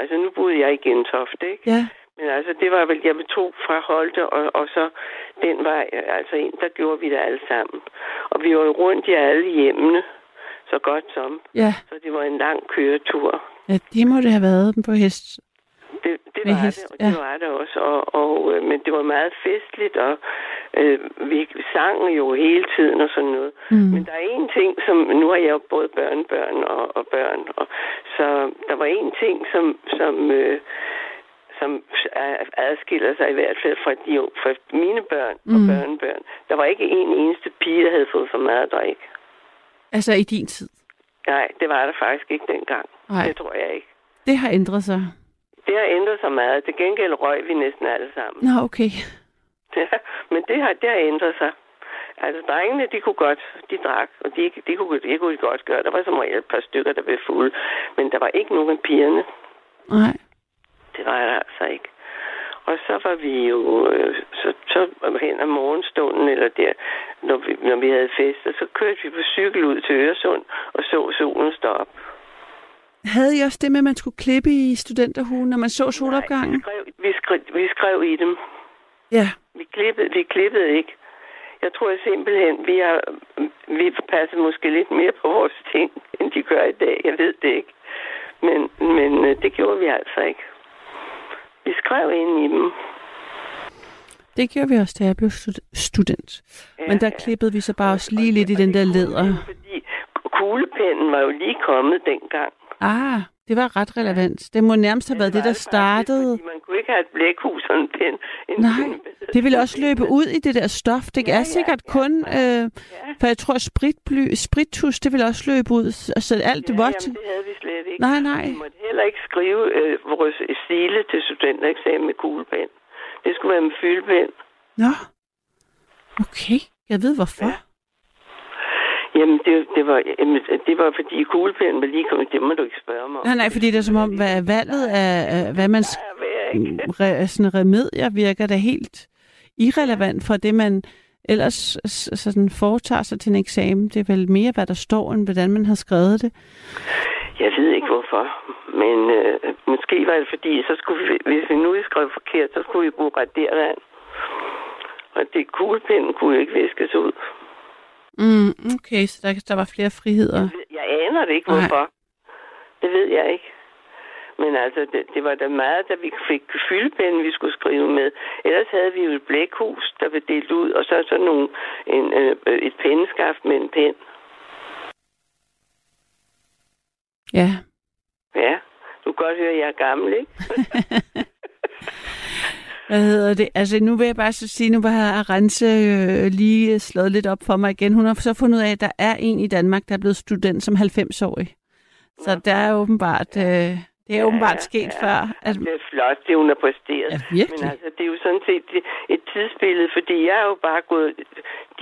altså, nu boede jeg i Gentofte, ikke? Ja. Men altså, det var vel, jeg tog fra Holte, og, og så den vej, altså ind, der gjorde vi det alle sammen. Og vi var jo rundt i alle hjemmene, så godt som. Ja. Så det var en lang køretur. ja, det må det have været på hest. Det, det var hest, det, og det ja. var det også. Og, og, øh, men det var meget festligt, og øh, vi sang jo hele tiden og sådan noget. Mm. Men der er en ting, som... Nu har jeg jo både børnebørn og, og børn, og, så der var en ting, som... som øh, som er- adskiller sig i hvert fald fra, de, fra mine børn og Mm. børnebørn. Der var ikke en eneste pige, der havde fået for meget at drikke. Altså i din tid. Nej, det var der faktisk ikke dengang. Nej. Det tror jeg ikke. Det har ændret sig. Det har ændret sig meget. Til gengæld røg vi næsten alle sammen. Nå, okay. Ja, men det har, det har ændret sig. Altså, drengene, de kunne godt, de drak, og de, de, kunne, de kunne godt gøre. Der var som regel et par stykker, der blev fulde, men der var ikke nogen af pigerne. Nej. Det var der altså ikke. Og så var vi jo, øh, så, så hen ad morgenstunden, eller der, når vi, når vi havde fest, så kørte vi på cykel ud til Øresund og så solen stå op. Havde I også det med, at man skulle klippe i studenterhugen, når man så Nej, vi solopgangen? skrev, vi, skrev, vi skrev i dem. Ja. Vi klippede, vi klippede ikke. Jeg tror simpelthen, vi har vi passer måske lidt mere på vores ting, end de gør i dag. Jeg ved det ikke. Men, men øh, det gjorde vi altså ikke. Vi skrev ind i dem. Det gjorde vi også, da jeg blev stud- student. Ja, Men der ja. klippede vi så bare også lige lidt i den der læder. Fordi kuglepennen var jo lige kommet dengang. Ah, det var ret relevant. Det må nærmest have været det, der var startede. Faktisk, man kunne ikke have et blækhus og en pen. En Nej, det ville også løbe ud i det der stof. Det Ja, er sikkert ja. kun... Øh, Ja. for jeg tror, spritbly, sprittus, det vil også løbe ud. Altså alt det Ja, vådt. jamen, det havde vi slet ikke. Nej, nej. Vi måtte heller ikke skrive øh, vores stile til studentereksamen med kuglepen. Det skulle være med fyldpen. Nå. Okay. Jeg ved hvorfor. Ja. Jamen, det, det, var, jamen, det var fordi kuglepinden var lige kommet. Det må du ikke spørge mig om. Nej, nej, fordi det er som om, hvad er valget af, hvad man re, sådan remedier virker da helt irrelevant for det, man ellers sådan foretager sig til en eksamen. Det er vel mere, hvad der står, end hvordan man har skrevet det. Jeg ved ikke hvorfor. Men øh, måske var det fordi, så skulle vi, hvis vi nu skrev forkert, så skulle vi bruge radervand. Og det kuglepinden kunne jo ikke viskes ud. Mm, okay, så der, der var flere friheder. Jeg aner det ikke, Nej. hvorfor. Det ved jeg ikke. Men altså, det, det var da meget, da vi fik fyldpinden, vi skulle skrive med. Ellers havde vi jo et blækhus, der blev delt ud, og så sådan nogle, en, øh, et penneskaft med en pen. Ja. Ja, du kan godt høre, at jeg er gammel, ikke? Hvad hedder det? Altså, nu vil jeg bare så sige, nu har Arance øh, lige slået lidt op for mig igen. Hun har så fundet ud af, at der er en i Danmark, der er blevet student som 90-årig. Så der er åbenbart, øh, det er åbenbart sket før. At, Det er flot, det hun har præsteret. ja, Men virkelig. altså, det er jo sådan set et tidsbillede, fordi jeg er jo bare gået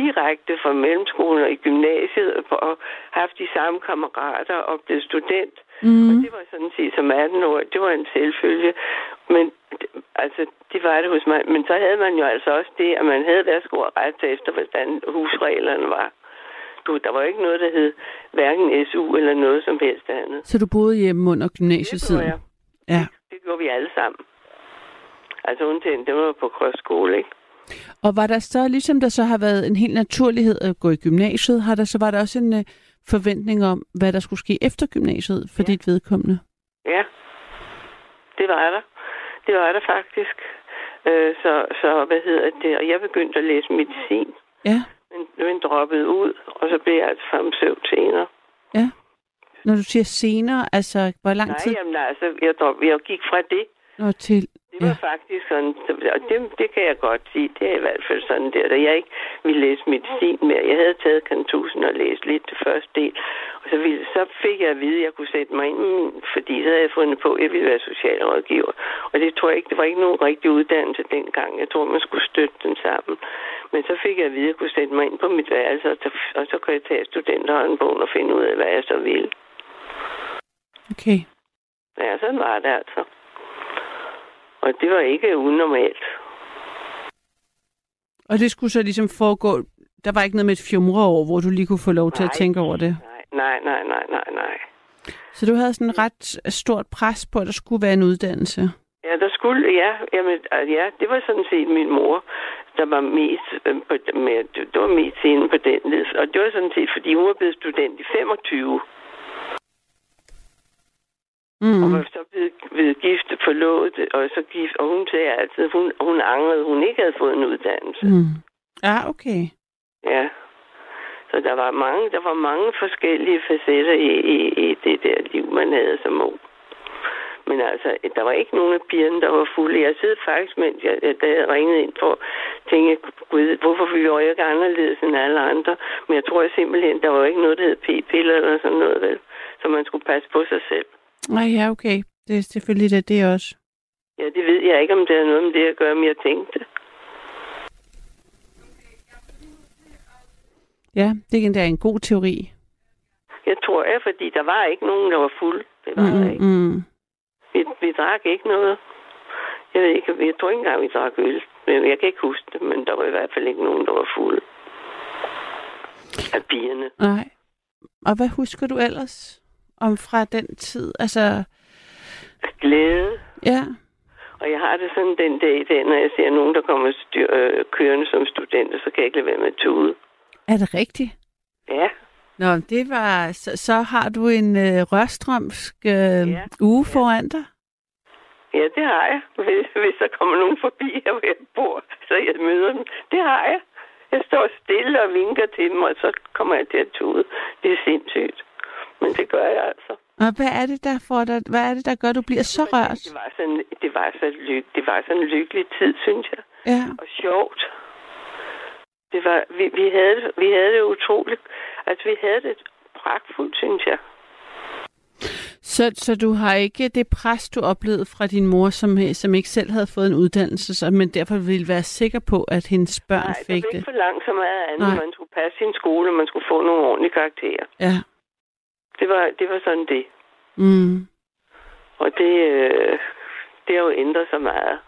direkte fra mellemskolen og i gymnasiet og haft de samme kammerater og blevet student. Mm. Og det var sådan set som 18 år, det var en selvfølge. Men det- altså, det var det hos mig. Men så havde man jo altså også det, at man havde værsgo at rette sig efter, hvordan husreglerne var. Du, der var ikke noget, der hed hverken SU eller noget som helst andet. Så du boede hjemme under Det gymnasietiden? jeg. Ja. Det gjorde vi alle sammen. Altså undtagen, det var på kostskole, ikke? Og var der så, ligesom der så har været en helt naturlighed at gå i gymnasiet, har der så var der også en øh, forventning om, hvad der skulle ske efter gymnasiet for Ja. dit vedkommende? Ja, det var der. Det var der faktisk. Øh, så, så, hvad hedder det? Og jeg begyndte at læse medicin, Ja, men, men droppede ud, og så blev jeg altså farmaceut senere. Ja. Når du siger senere, altså hvor lang Nej, tid jamen altså, jeg, drop, jeg gik fra det. når til... Det var ja. faktisk sådan, og det, det kan jeg godt sige, det er i hvert fald sådan der, da jeg ikke ville læse medicin mere. Jeg havde taget kantusen og læst lidt det første del, og så, ville, så fik jeg at vide, at jeg kunne sætte mig ind, fordi så havde jeg fundet på, at jeg ville være socialrådgiver. Og det tror jeg ikke, det var ikke nogen rigtig uddannelse dengang. Jeg tror, man skulle støtte den sammen. Men så fik jeg at vide, at jeg kunne sætte mig ind på mit værelse, og så, og så kunne jeg tage studenterhåndbogen og finde ud af, hvad jeg så ville. Okay. Ja, sådan var det altså. Og det var ikke unormalt. Og det skulle så ligesom foregå... Der var ikke noget med et fjumreår, hvor du lige kunne få lov til Nej. at tænke over det. Nej, nej, nej, nej, nej. Så du havde sådan et ret stort pres på, at der skulle være en uddannelse. Ja, der skulle, ja, jamen, altså, ja, det var sådan set min mor, der var mest, øh, på, med, det var mest inde på den led. Og det var sådan set, fordi hun var blevet student i 25. Mm. Og var så blevet, blevet gift, forlovet, og så gift, og hun sagde altid, hun, hun angrede, hun ikke havde fået en uddannelse. Mm. Ja, okay. Ja. Så der var mange, der var mange forskellige facetter i, i, i det der liv, man havde som ung. Men altså, der var ikke nogen af pigerne, der var fulde. Jeg sidder faktisk, mens jeg, da jeg ringede ind for at tænke, gud, hvorfor vi var ikke anderledes end alle andre. Men jeg tror jeg simpelthen, der var ikke noget, der hed p-piller eller sådan noget, vel? Så man skulle passe på sig selv. Nej, ja, okay. Det er selvfølgelig det, det også. Ja, det ved jeg ikke, om det har noget med det at gøre, men jeg tænkte. Ja, det er en god teori. Jeg tror jeg, fordi der var ikke nogen, der var fuld. Det var der ikke. Mm, mm. Vi, vi drak ikke noget. Jeg ved ikke, jeg tror ikke engang, vi drak øl. Men Jeg kan ikke huske det, men der var i hvert fald ikke nogen, der var fulde. Af pigerne. Nej. Og hvad husker du ellers om fra den tid? Altså, Glæde. ja. Og jeg har det sådan den dag i dag, når jeg ser nogen, der kommer styr, øh, kørende som studenter, så kan jeg ikke lade være med at tude. Er det rigtigt? Ja, Nå, det var... Så, så har du en øh, rørstrømsk øh, Ja. uge foran dig? ja, det har jeg. Hvis, hvis der kommer nogen forbi her, hvor jeg bor, så jeg møder dem. Det har jeg. Jeg står stille og vinker til dem, og så kommer jeg til at tude. Det er sindssygt. Men det gør jeg altså. Og hvad er det, der får dig, hvad er det, der gør, at du bliver så rørt? Det var sådan, det var så lyk, det var sådan en lykkelig tid, synes jeg. Ja. Og sjovt. Det var, vi, vi, havde, det- vi havde det utroligt. Altså, vi havde det pragtfuldt, synes jeg. Så, så du har ikke det pres, du oplevede fra din mor, som, som ikke selv havde fået en uddannelse, så, men derfor ville være sikker på, at hendes børn Nej, det fik var det? ikke for langt så meget andet. Nej. Man skulle passe sin skole, og man skulle få nogle ordentlige karakterer. Ja. Det var, det var sådan det. Mm. Og det, øh, det har jo ændret sig meget.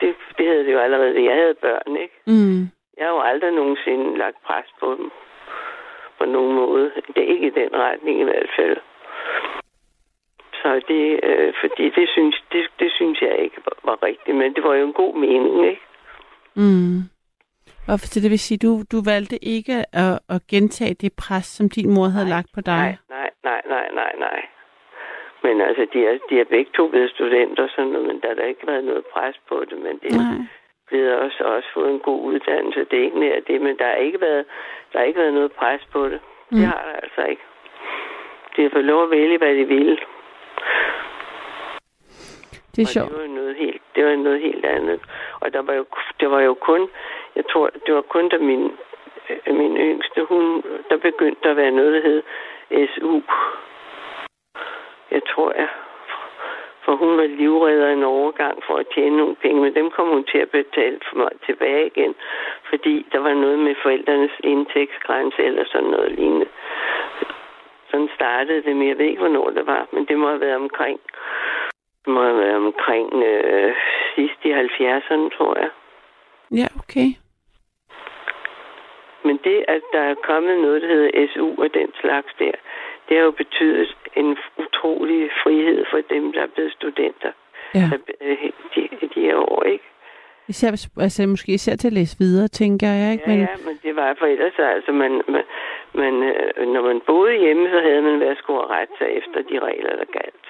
Det, det havde det jo allerede. Jeg havde børn, ikke? Mm. Jeg har jo aldrig nogensinde lagt pres på dem. På nogen måde. Det er ikke i den retning i hvert fald. Så det, øh, fordi det synes, det, det synes jeg ikke var, var rigtigt, men det var jo en god mening, ikke? Mm. Og så det vil sige, du, du valgte ikke at, at gentage det pres, som din mor havde Nej, lagt på dig? Nej, nej, nej, nej, nej, nej. Men altså, de er, de er begge to blevet studenter, og sådan noget, men der har da ikke været noget pres på det, men det er blevet også, også fået en god uddannelse. Det er ikke mere det, men der har ikke været, der har ikke været noget pres på det. Det Mm. har der altså ikke. De har fået lov at vælge, hvad de vil. Det er sjovt. det var jo noget helt, det var noget helt andet. Og der var jo, det var jo kun, jeg tror, det var kun da min, øh, min yngste, hun, der begyndte at være noget, der hed SU. Jeg tror, jeg, for hun var livredder en overgang for at tjene nogle penge, men dem kom hun til at betale for mig tilbage igen, fordi der var noget med forældrenes indtægtsgrænse eller sådan noget lignende. Sådan startede det, men jeg ved ikke, hvornår det var, men det må have været omkring det må have været omkring øh, sidst i 70'erne, tror jeg. Ja, okay. Men det, at der er kommet noget, der hedder SU og den slags der, det har jo betydet en utrolig frihed for dem, der er blevet studenter Ja. øh, de, de her år, ikke? Især, altså, måske især til at læse videre, tænker jeg. Ikke? Ja, ja, men det var for ellers, altså, man, man, man, øh, når man boede hjemme, så havde man været skulle rette sig efter de regler, der galt.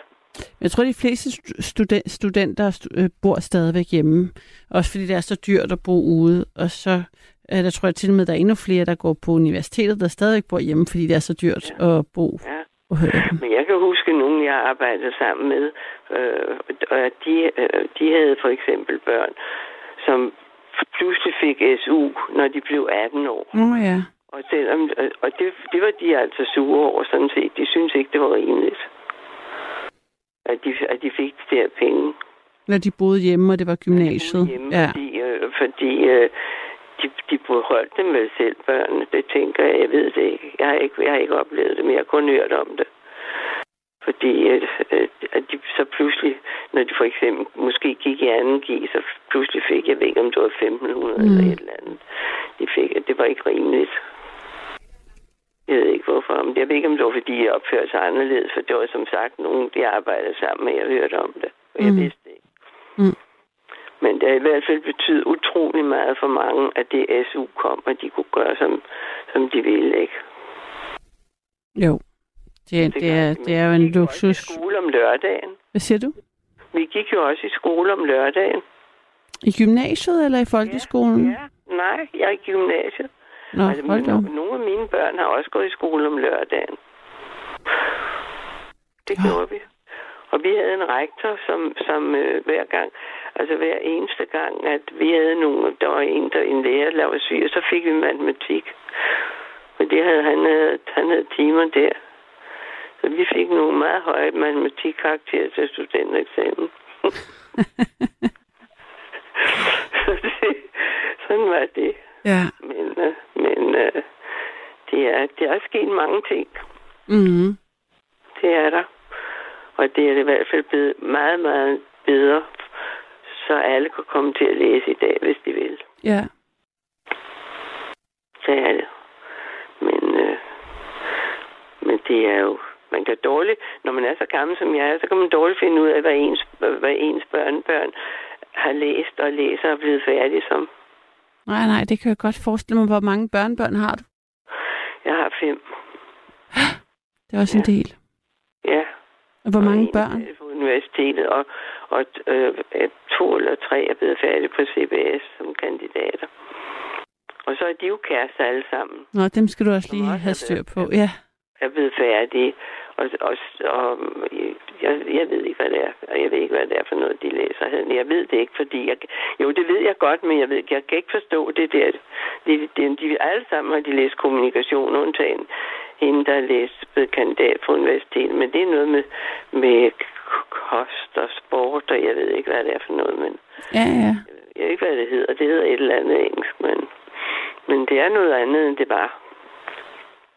Jeg tror, de fleste stu- studen- studenter stu- øh, bor stadigvæk hjemme. Også fordi det er så dyrt at bo ude. Og så der tror jeg til og med, der er endnu flere, der går på universitetet, der stadigvæk bor hjemme, fordi det er så dyrt ja. at bo Ja. Øh, Men jeg kan huske nogen, jeg arbejdede sammen med, øh, og de, øh, de havde for eksempel børn, som pludselig fik SU, når de blev 18 år. Nå ja. Og, selvom, og det, det var de altså sure over, sådan set. De synes ikke, det var rimeligt, at de, at de fik de der penge. Når de boede hjemme, og det var gymnasiet. Hjemme, Ja. Fordi, øh, fordi øh, de, de beholdt dem vel selv, børnene. Det tænker jeg, jeg ved det ikke. Jeg har ikke, jeg har ikke oplevet det, men jeg har kun hørt om det. Fordi øh, at de så pludselig, når de for eksempel måske gik i anden G, så pludselig fik, jeg ved ikke, om det var 1500 mm. eller et eller andet. De fik, det var ikke rimeligt. Jeg ved ikke hvorfor, men jeg ved ikke, om det var, fordi jeg opførte sig anderledes, for det var som sagt nogen, de arbejdede sammen med, jeg hørte om det, og jeg Mm. vidste det ikke. Mm. Men det har i hvert fald betydet utrolig meget for mange, at det SU kom, og de kunne gøre, som, som de ville, ikke? Jo. Det, er- det, er, det er jo en Vi luksus. i skole om lørdagen. Hvad siger du? Vi gik jo også i skole om lørdagen. I gymnasiet eller i folkeskolen? Ja, nej, jeg er i gymnasiet. Nå, altså, hold da. nogle af mine børn har også gået i skole om lørdagen. Det Ja. gjorde vi. Og vi havde en rektor, som, som øh, hver gang, altså hver eneste gang, at vi havde nogle, der var en, der en lærer, der var syg, og så fik vi matematik. Og det havde, han, havde, han havde timer der. Så vi fik nogle meget høje matematikkarakterer til studentereksamen. Så det, sådan var det. Ja. Men, øh, men øh, det, er, det er sket mange ting. Mm. Det er der. Og det er i hvert fald blevet meget, meget bedre, så alle kan komme til at læse i dag, hvis de vil. Ja. Det er det. Men, øh, men det er jo... Man kan dårligt, når man er så gammel som jeg er, så kan man dårligt finde ud af, hvad ens, hvad ens børnebørn har læst og læser og blevet færdige som. Nej, nej, det kan jeg godt forestille mig. Hvor mange børnebørn har du? Jeg har fem. Det er også en del. Ja. Og hvor Og mange børn? er på universitetet, og, og øh, to eller tre er blevet færdige på CBS som kandidater. Og så er de jo kærester alle sammen. Nå, dem skal du også lige også have styr på. Ja. er blevet færdige. Og, og, og jeg, jeg ved ikke, hvad det er. Og Jeg ved ikke, hvad det er for noget, de læser. Jeg ved det ikke, fordi jeg... Jo, det ved jeg godt, men jeg, ved, jeg kan ikke forstå det der. De, de, de, alle sammen har de læst kommunikation, undtagen hende, der læst blevet kandidat på universitetet. Men det er noget med, med kost og sport, og jeg ved ikke, hvad det er for noget. Men Ja, ja. jeg ved ikke, hvad det hedder. Det hedder et eller andet engelsk, men, men det er noget andet, end det var.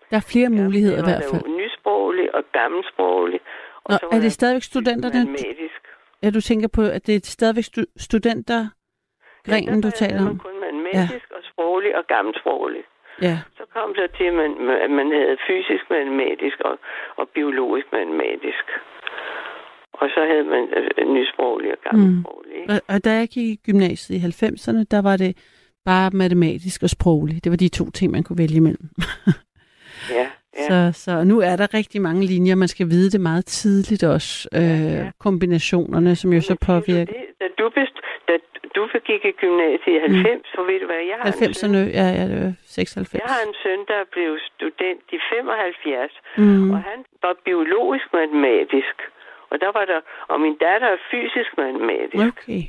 Der er flere muligheder i hvert fald. nysproglig og gammelsproglig. Og Nå, så er det stadigvæk studenterne? Matematisk. Ja, du tænker på, at det er stadigvæk stu- studenter, grenen, du taler om? kun matematisk ja. og sproglig og gammelsproglig. Ja. Så kom så til, at man, at man havde fysisk matematisk og, og biologisk matematisk. Og så havde man øh, nysproglig og gammelsproglig. Mm. Og, og da jeg gik i gymnasiet i 90'erne, der var det bare matematisk og sproglig. Det var de to ting, man kunne vælge imellem. Ja, ja. Så, så nu er der rigtig mange linjer. Man skal vide det meget tidligt også. Øh, ja. kombinationerne, som jo så påvirker. Det, da du, best, da du gik i gymnasiet i 90, så ved du hvad, jeg har en søn, 90'erne, ja, ja, det var 96. jeg har en søn, der blev student i 75, Mm. og han var biologisk matematisk. Og der var der, og min datter er fysisk matematisk. Okay.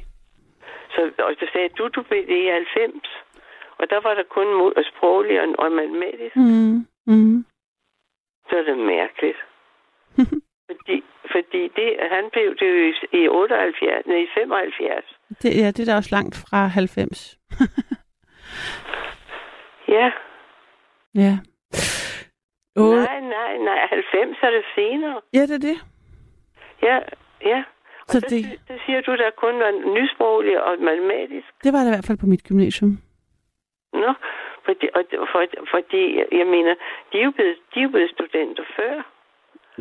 Så, og så sagde du, du blev det i 90. Og der var der kun sproglig og, og matematisk. Mm. Mm. Så er det mærkeligt. fordi, fordi det, han blev det jo i, i 78, nej, i 75. Det, ja, det er da også langt fra 90. Ja. Ja. Oh, Nej, nej, nej. 90 er det senere. ja, det er det. Ja, ja. Og Så så, det- det... siger du, der kun var nysproglig og matematisk. Det var det i hvert fald på mit gymnasium. Nå, fordi, og, for, fordi, jeg mener, de er jo blevet, de er blevet studenter før,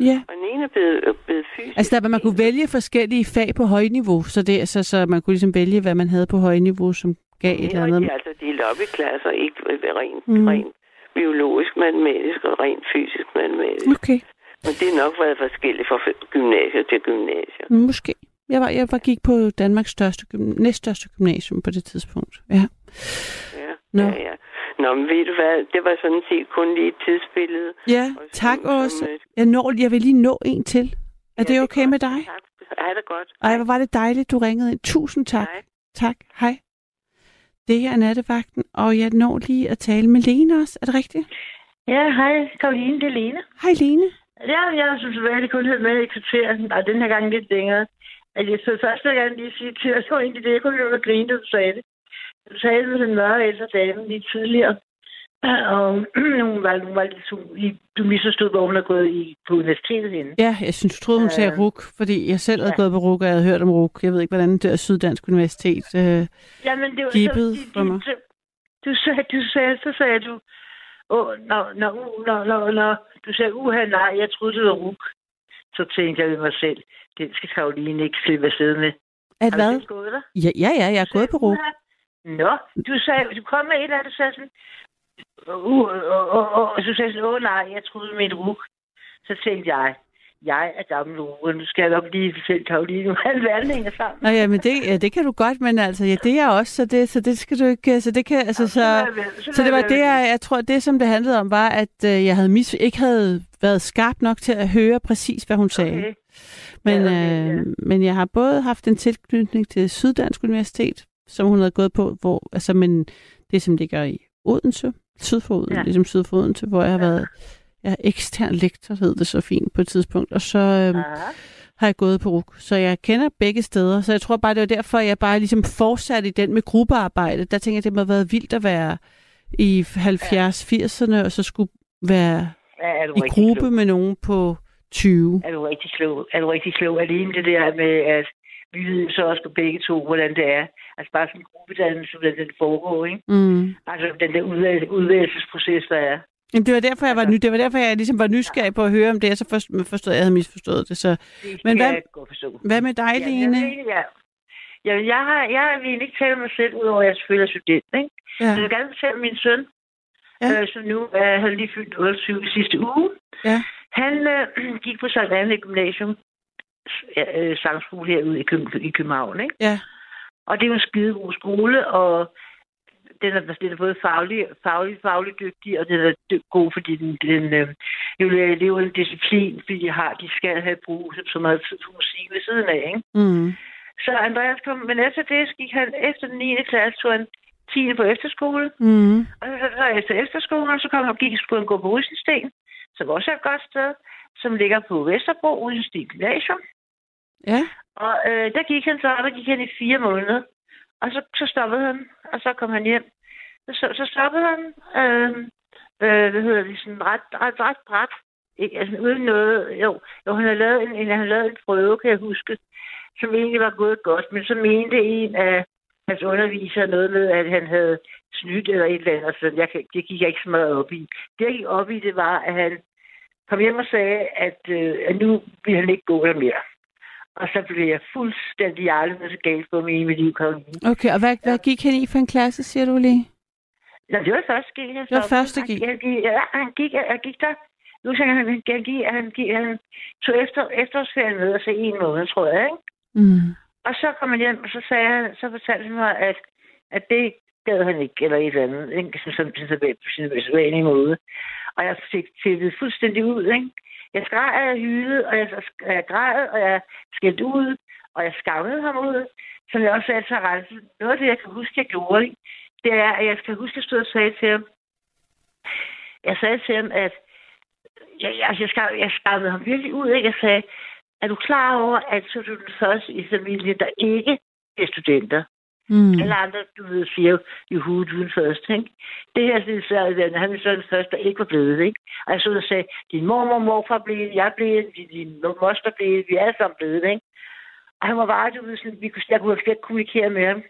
Ja. og den ene er blevet, blevet fysisk. Altså, der, man kunne vælge forskellige fag på højniveau, så, det, så, så man kunne ligesom vælge, hvad man havde på højniveau, som gav et Ja, eller og andet. de er altså delt op i klasser, ikke rent, Mm. mm. rent biologisk matematisk og rent fysisk matematisk. Okay, Men det er nok været forskelligt fra gymnasier til gymnasier. måske. Jeg var, jeg var gik på Danmarks største, næststørste gymnasium på det tidspunkt. Ja. Ja, Nå. ja, ja. Nå, men ved du hvad, det var sådan set kun lige et tidsbillede. Ja, Og tak som- også. som, øh, Jeg, når, jeg vil lige nå en til. Er ja, det okay godt. med dig? Tak. Ja, det er godt. Ej, hvor var det dejligt, du ringede ind. Tusind tak. Hej. Tak. Hej. Det her er nattevagten, og jeg når lige at tale med Lene også. Er det rigtigt? Ja, hej, Karoline, det er Lene. Hej Lene. Ja, jeg synes, at jeg kun havde med i kvarteret, og den her gang lidt længere. Altså, jeg så først vil jeg gerne lige sige til, at det var egentlig det, jeg kunne jo grine, da du sagde det. Du sagde med den mørke ældre dame lige tidligere, og hun var, hun var lidt, hun, du misforstod, hvor hun er gået i, på universitetet henne. Ja, jeg synes, du troede, hun sagde Øh, RUK, fordi jeg selv havde ja. gået på RUK, og jeg havde hørt om RUK. Jeg ved ikke, hvordan det er Syddansk Universitet. Øh, Jamen, det var så, for mig. Du, du, sagde, du sagde, så sagde du, åh, når, når, når, når, når, du sagde, uha, nej, jeg troede, det var RUK. Så tænkte jeg ved mig selv, det skal Karoline ikke slippe afsted med. at hvad? du gået der? Ja, ja, ja, jeg er gået på RUK. Nå, du sagde, du kom med et andet, du sagde sådan, uh, og, og, og, og, så sagde jeg sådan, åh nej, jeg troede med et ruk. Så tænkte jeg, jeg er gammel uge, nu skal jeg nok lige fortælle Karoline, nu alle verden hænger sammen. Nå ja, men det, ja, det kan du godt, men altså, ja, det er jeg også, så det, så det skal du ikke, så det kan, altså, så, så det var det, jeg, jeg tror, det som det handlede om, var, at øh, jeg havde mis, ikke havde været skarp nok til at høre præcis, hvad hun sagde. Okay. Men, Ja, okay, øh, ja. men jeg har både haft en tilknytning til Syddansk Universitet, som hun havde gået på, hvor, altså, men det som ligger i Odense, syd for Odense, ja. Ja. ligesom syd for Odense, hvor jeg har været jeg er ekstern lektor, hed det så fint på et tidspunkt, og så øh, Aha. har jeg gået på RUK. Så jeg kender begge steder, så jeg tror bare, det var derfor, jeg bare ligesom fortsatte i den med gruppearbejde. Der tænker jeg, det må have været vildt at være i 70-80'erne, og så skulle være Ja, er du i gruppe klog? med nogen på 20. Er du rigtig klog? Er du rigtig klog? Alene det der med, at vi ved så også på begge to, hvordan det er. Altså bare sådan en gruppedannelse, hvordan den foregår, ikke? Mm. Altså den der udvælg- udvælgelsesproces, der er. Jamen, det var derfor, jeg var ny, det var derfor, jeg ligesom var nysgerrig på at høre om det, og så først forstod, jeg havde misforstået det. Så Det Men hvad- jeg hvad med dig, Ja, Lene? Jeg, ja. Jamen, jeg, har, jeg vil ikke tale mig selv, udover at jeg selvfølgelig er student. Ikke? Ja. Jeg vil gerne fortælle min søn, Ja. øh, som nu er, han lige fyldt 28 i sidste uge. Ja. Han øh, gik på Sankt Anne Gymnasium, øh, sangskole herude i, Køb- i København. Ikke? Ja. Og det er jo en skide god skole, og den er, den er både faglig, faglig, faglig dygtig, og den er god, fordi den, den øh, jo lever en disciplin, fordi de, har, de skal have brug så meget tid på musik ved siden af. Ikke? Mm. Så Andreas kom, men efter det gik han efter den 9. klasse, tog han 10. på efterskole. Mm. Og så, så efter efterskolen, så kom han, gik, skulle han gå på Rysensten, som også er et godt sted, som ligger på Vesterbro, Rysensten Gymnasium. Ja. Og øh, der gik han så, og der gik han i fire måneder. Og så, så stoppede han, og så kom han hjem. Så, så stoppede han, øh, øh, hvad hedder det, sådan ret, ret, ret bræt. Ikke, altså uden noget, jo, jo han havde lavet en, en, han havde lavet en prøve, kan jeg huske, som egentlig var gået godt, men så mente en af hans undervisere noget med, at han havde snydt eller et eller andet, så jeg, det gik jeg ikke så meget op i. Det, jeg gik op i, det var, at han kom hjem og sagde, at, øh, at nu ville han ikke gå der mere. Og så blev jeg fuldstændig aldrig så galt på i mit liv, Karoline. Okay, og hvad, hvad gik han i for en klasse, siger du lige? Nå, det var første G. Det var første G. Han, ja, han gik, han gik der. Nu sagde han, han, han, gik, han, gik, han tog efter, efterårsferien med, og så en måned, tror jeg, ikke? Mm. Og så kom han hjem, og så, sagde han, så fortalte han mig, at, at det gad han ikke, eller et eller andet, ikke? Som, som, som, på sin sædvanlige måde. Og jeg fik tippet fuldstændig ud, ikke? Jeg skreg, og jeg hylede, og jeg, jeg græd, og jeg skældte ud, og jeg skammede ham ud. Som jeg også sagde til Rensen, noget af det, jeg kan huske, jeg gjorde, det er, at jeg skal huske, at jeg stod og sagde til ham, jeg sagde til ham, at jeg, jeg, jeg, skam, jeg skammede ham virkelig ud, ikke? Jeg sagde, er du klar over, at så er du den første i familien, der ikke er studenter? Mm. Alle andre, du ved, siger i hovedet uden først, ikke? Det her, det er at han er så den første, der ikke var blevet, ikke? Og jeg stod og sagde, din mormor og morfar blev, jeg blev, din, din moster blev, vi er alle sammen blevet, ikke? Og han var bare, du ved, sådan, vi kunne, jeg kunne slet ikke kommunikere med ham.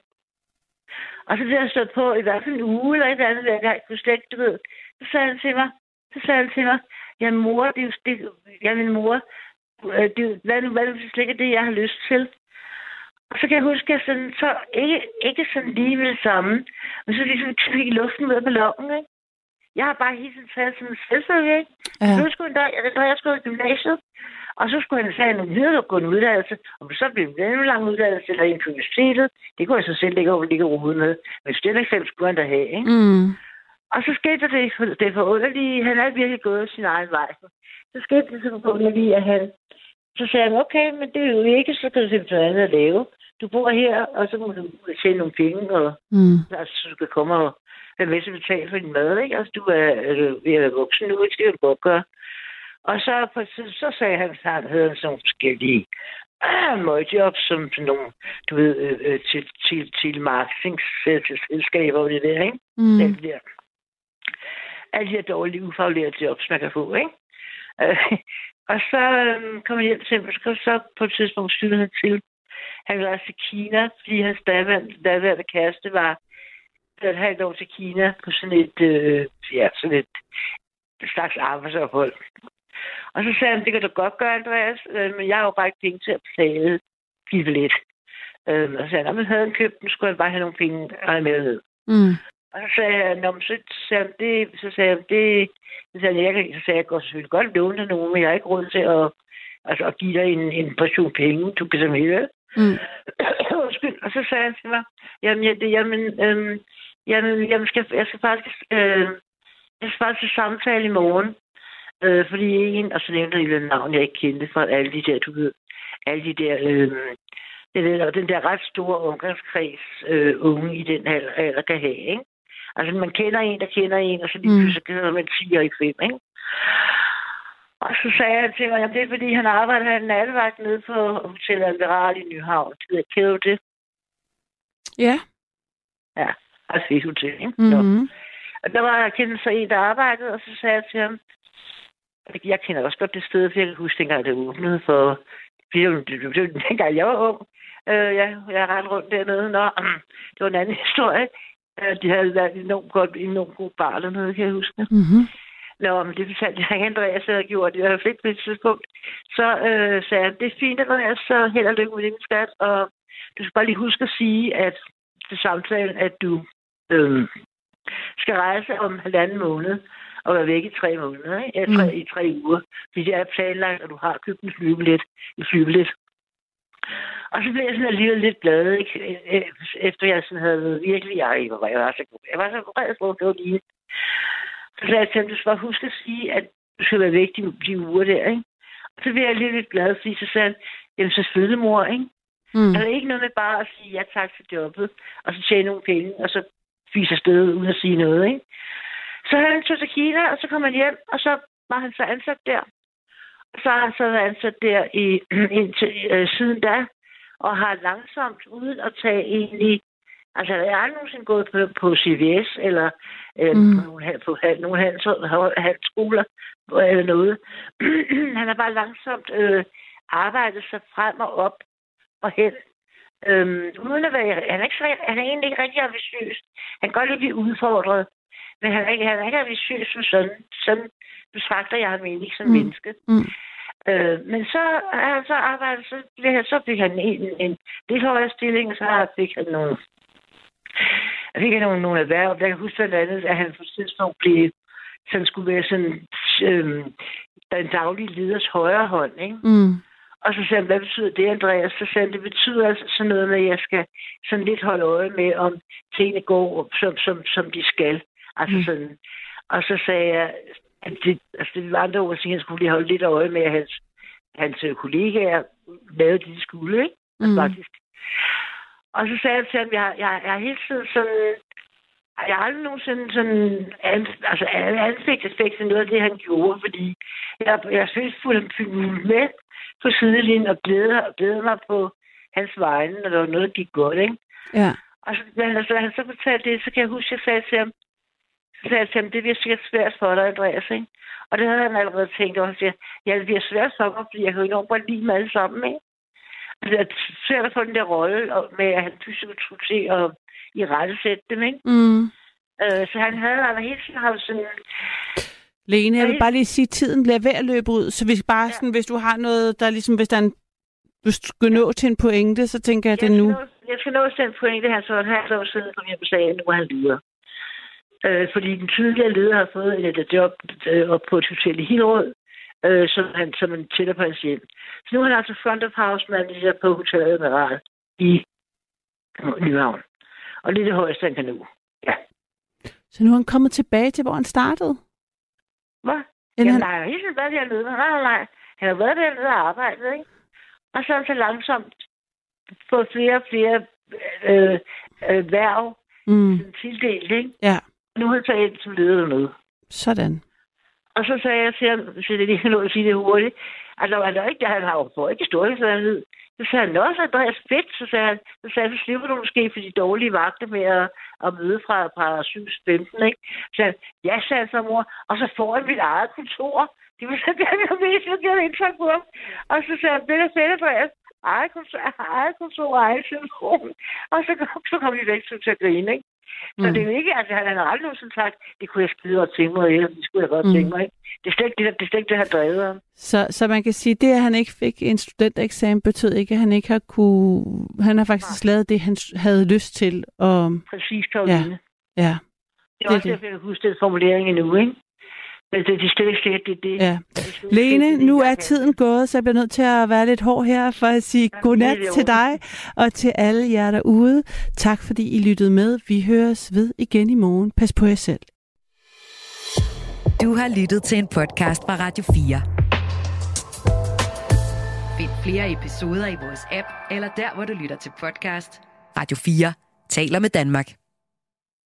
Og så blev jeg stået på i hvert fald en uge eller et eller andet, jeg kunne slet ikke, du ved. Så sagde han til mig, så sagde han til mig, ja, mor, det er jo, det, ja, min mor, øh, det, hvad hvad, hvad nu, hvis det ikke er det, jeg har lyst til? Så kan jeg huske, at jeg sådan, så ikke, ikke sådan lige med det samme, men så ligesom fik luften ud af ballonen, ikke? Jeg har bare hele tiden taget sådan en selvfølge, ikke? Ja. Nu skulle han, da, da jeg skulle i gymnasiet, og så skulle han sige nogle videregående uddannelse, og så blev det en lang uddannelse eller en på universitetet. Det kunne jeg så selv ikke over ligge overhovedet med. Men studentereksamen skulle han da have, ikke? Mm. Og så skete der det, det forunderlige, han er virkelig gået sin egen vej. Så skete det så forunderlige, at han, så sagde han, okay, men det er jo ikke, så kan du finde noget andet at lave. Du bor her, og så må du tjene nogle penge, og Mm. altså, du kan komme og være med til at betale for din mad, ikke? Altså, du er, du ved at være voksen nu, det skal du godt gøre. Og så, på- så, så sagde han, at han havde sådan nogle forskellige møgjobs, som sådan nogle, du ved, øh, øh, til, til, til marketingselskaber og det der, ikke? Mm. Det der. Alle de her dårlige ufaglærte jobs, man kan få, ikke? Øh, og så øhm, kom jeg hjem til så, så på et tidspunkt styrede han til. Han ville rejse til Kina, fordi hans daværende, daværende kæreste var et halvt år til Kina på sådan et, øh, ja, sådan et, slags arbejdsophold. Og så sagde han, det kan du godt gøre, Andreas, øh, men jeg har jo bare ikke penge til at betale din billet. Øh, og så sagde han, "Nå, men havde han købt den, skulle han bare have nogle penge og med ned. Mm. Og så sagde men så sagde han, det, så sagde jeg, det, så sagde jeg, jeg, kan- så sagde jeg, jeg går selvfølgelig godt låne dig nogen, men jeg har ikke råd til at, altså, at give dig en, en portion penge, du kan simpelthen med. Mm. Undskyld. Og så sagde han til mig, jamen, jeg, jamen, øhm, jamen, jamen skal, jeg skal faktisk, øh, jeg skal faktisk til samtale i morgen. Øh, fordi en, og så nævnte jeg et navn, jeg ikke kendte fra alle de der, du ved, alle de der, øh, den, der, den der ret store omgangskreds, øh, unge i den alder, alder kan have, ikke? Altså, man kender en, der kender en, og så lige Mm. pludselig kender man 10 og i 5, ikke? Og så sagde han til mig, at det er fordi, han arbejder han nattevagt nede på Hotel Alveral i Nyhavn. Det ved jeg, kender du det? Ja. Ja, altså fedt hotel, ikke? Nå. Mm. Og der var jeg kendt så en, der arbejdede, og så sagde jeg til ham, jeg kender også godt det sted, for jeg kan huske, dengang det åbnede for... Det var, dengang jeg var ung. Øh, jeg, jeg rendte rundt dernede. Nå, det var en anden historie. Øh, de havde været enormt godt, enormt god bar dernede, kan jeg huske. Mm-hmm. Nå, men det fortalte jeg ikke, Andreas havde gjort. Jeg fik på et tidspunkt. Så øh, sagde han, det er fint, Andreas, så held og lykke med din skat. Og du skal bare lige huske at sige, at til samtalen, at du øh, skal rejse om halvanden måned og være væk i tre måneder, ikke? Ja, tre, Mm. i tre uger. Fordi det er planlagt, at du har købt en flybillet. En flybillet. Og så blev jeg sådan alligevel lidt glad, ikke? Øh, Efter jeg sådan havde været virkelig, jeg, var, jeg var så, jeg var så vred det var lige. Så jeg ham, du skal bare huske at sige, at du skal være væk de, de uger der, ikke? Og så blev jeg lige lidt glad, fordi så sagde han, jamen selvfølgelig mor, ikke? Mm. Altså ikke noget med bare at sige ja tak til jobbet, og så tjene nogle penge, og så fise afsted uden at sige noget, ikke? Så han tog til Kina, og så kom han hjem, og så var han så ansat der. Og så har han så været ansat der i, indtil, øh, siden da, og har langsomt, uden at tage egentlig... Altså, jeg har aldrig nogensinde gået på, på CVS, eller øh, Mm. mm. på nogle, på han- nogle handels- handelsskoler, eller noget. han har bare langsomt øh, arbejdet sig frem og op og hen. Øhm, uden at være, han, er ikke han er egentlig ikke rigtig ambitiøs. Han kan godt lide at blive udfordret. Men han er ikke, han er ikke ambitiøs som sådan. Sådan betragter jeg ham egentlig som Mm. mm. menneske. Mm. Øh, men så er han så arbejdet, så, blev han, så fik han en, en lidt højere stilling, så fik han nogle, jeg fik nogle, nogle erhverv. Jeg kan huske blandt andet, at han på et tidspunkt blev, så han skulle være sådan, øh, den daglige leders højre hånd, ikke? Mm. Og så sagde han, hvad betyder det, Andreas? Så sagde han, det betyder altså sådan noget med, at jeg skal sådan lidt holde øje med, om tingene går, som, som, som de skal. Altså Mm. sådan. Og så sagde jeg, at det, altså det var andre ord, at han skulle lige holde lidt øje med, at hans, hans kollegaer lavede det, de skulle, ikke? Mm. Faktisk. Og så sagde jeg til ham, jeg, jeg, jeg er hele tiden sådan, jeg har aldrig nogensinde sådan an, altså ansigtseffekt til noget af det, han gjorde, fordi jeg, jeg synes fuldt med på sidelinjen og glæder, glæder mig på hans vegne, når der var noget, der gik godt, ikke? Ja. Og så, men altså, han så fortalte det, så kan jeg huske, at jeg sagde til ham, så sagde jeg til ham, det bliver sikkert svært for dig, Andreas, ikke? Og det havde han allerede tænkt, og han siger, ja, det bliver svært for mig, fordi jeg kan jo enormt godt lide dem alle sammen, ikke? Det er svært at få den der rolle med, at han pludselig skulle til at i rette sætte dem, ikke? Mm. Øh, så han havde altså hele tiden haft sådan... Lene, jeg vil bare lige sige, at tiden bliver ved at løbe ud, så hvis bare sådan, hvis du har noget, der ligesom, hvis der er en, hvis du skal nå til en pointe, så tænker jeg, at det er jeg, nu. nå, jeg skal nå til en pointe, han så halvt år siden, kom hjem og sagde, nu er han leder. Øh, fordi den tidligere leder har fået et job øh, op på et hotel i Hillerød, øh, som han som en hjem. Så nu er han altså front of house manager på Hotel Admiral i Nyhavn. Og lidt det højeste, han kan nå. Så nu er han kommet tilbage til, hvor han startede? Hvad? Eller Jamen, han... han har hele tiden været dernede. Nej, nej, nej. Han har været dernede og arbejdet, ikke? Og så han så langsomt fået flere og flere øh, øh, værv Mm, tildelt, ikke? ja, Nu er han så ind som leder dernede. sådan. Og så sagde jeg til ham, så det lige nå at sige det hurtigt, at når han er ikke, han har jo fået ikke storhedsvandvid. Så sagde han også, Andreas fedt, så sagde han, så, sagde han, så slipper du måske for de dårlige vagter med at, at møde fra, fra 7-15, ikke? Så sagde han, ja, sagde han så mor, og så får jeg mit eget kontor. Det var så gerne, jeg mest, jeg gjorde indtryk på ham. Og så sagde han, det er fedt, Andreas. Eget kontor, eget kontor, eget telefon. Og så, så kom de væk til at grine, ikke? Så Mm. det er jo ikke, altså han har aldrig nogensinde sagt, det kunne jeg skide og tænke mig, eller det skulle jeg godt Mm. tænke mig, ikke? Det er slet ikke det, det, er slet ikke det, han drevet om. Så, så man kan sige, det, at han ikke fik en studentereksamen, betød ikke, at han ikke har kunne... Han har faktisk lavet det, han havde lyst til. Og, Præcis, Karoline. ja, Det er det er også det. derfor, jeg kan huske den formulering endnu, ikke? Det, det er slet ikke sikkert, det er det. ja. Lene, det nu er kan. tiden gået, så jeg bliver nødt til at være lidt hård her for at sige Jamen, godnat til dig og til alle jer derude. Tak fordi I lyttede med. Vi høres ved igen i morgen. Pas på jer selv. Du har lyttet til en podcast fra Radio 4. Find flere episoder i vores app, eller der, hvor du lytter til podcast. Radio 4 taler med Danmark.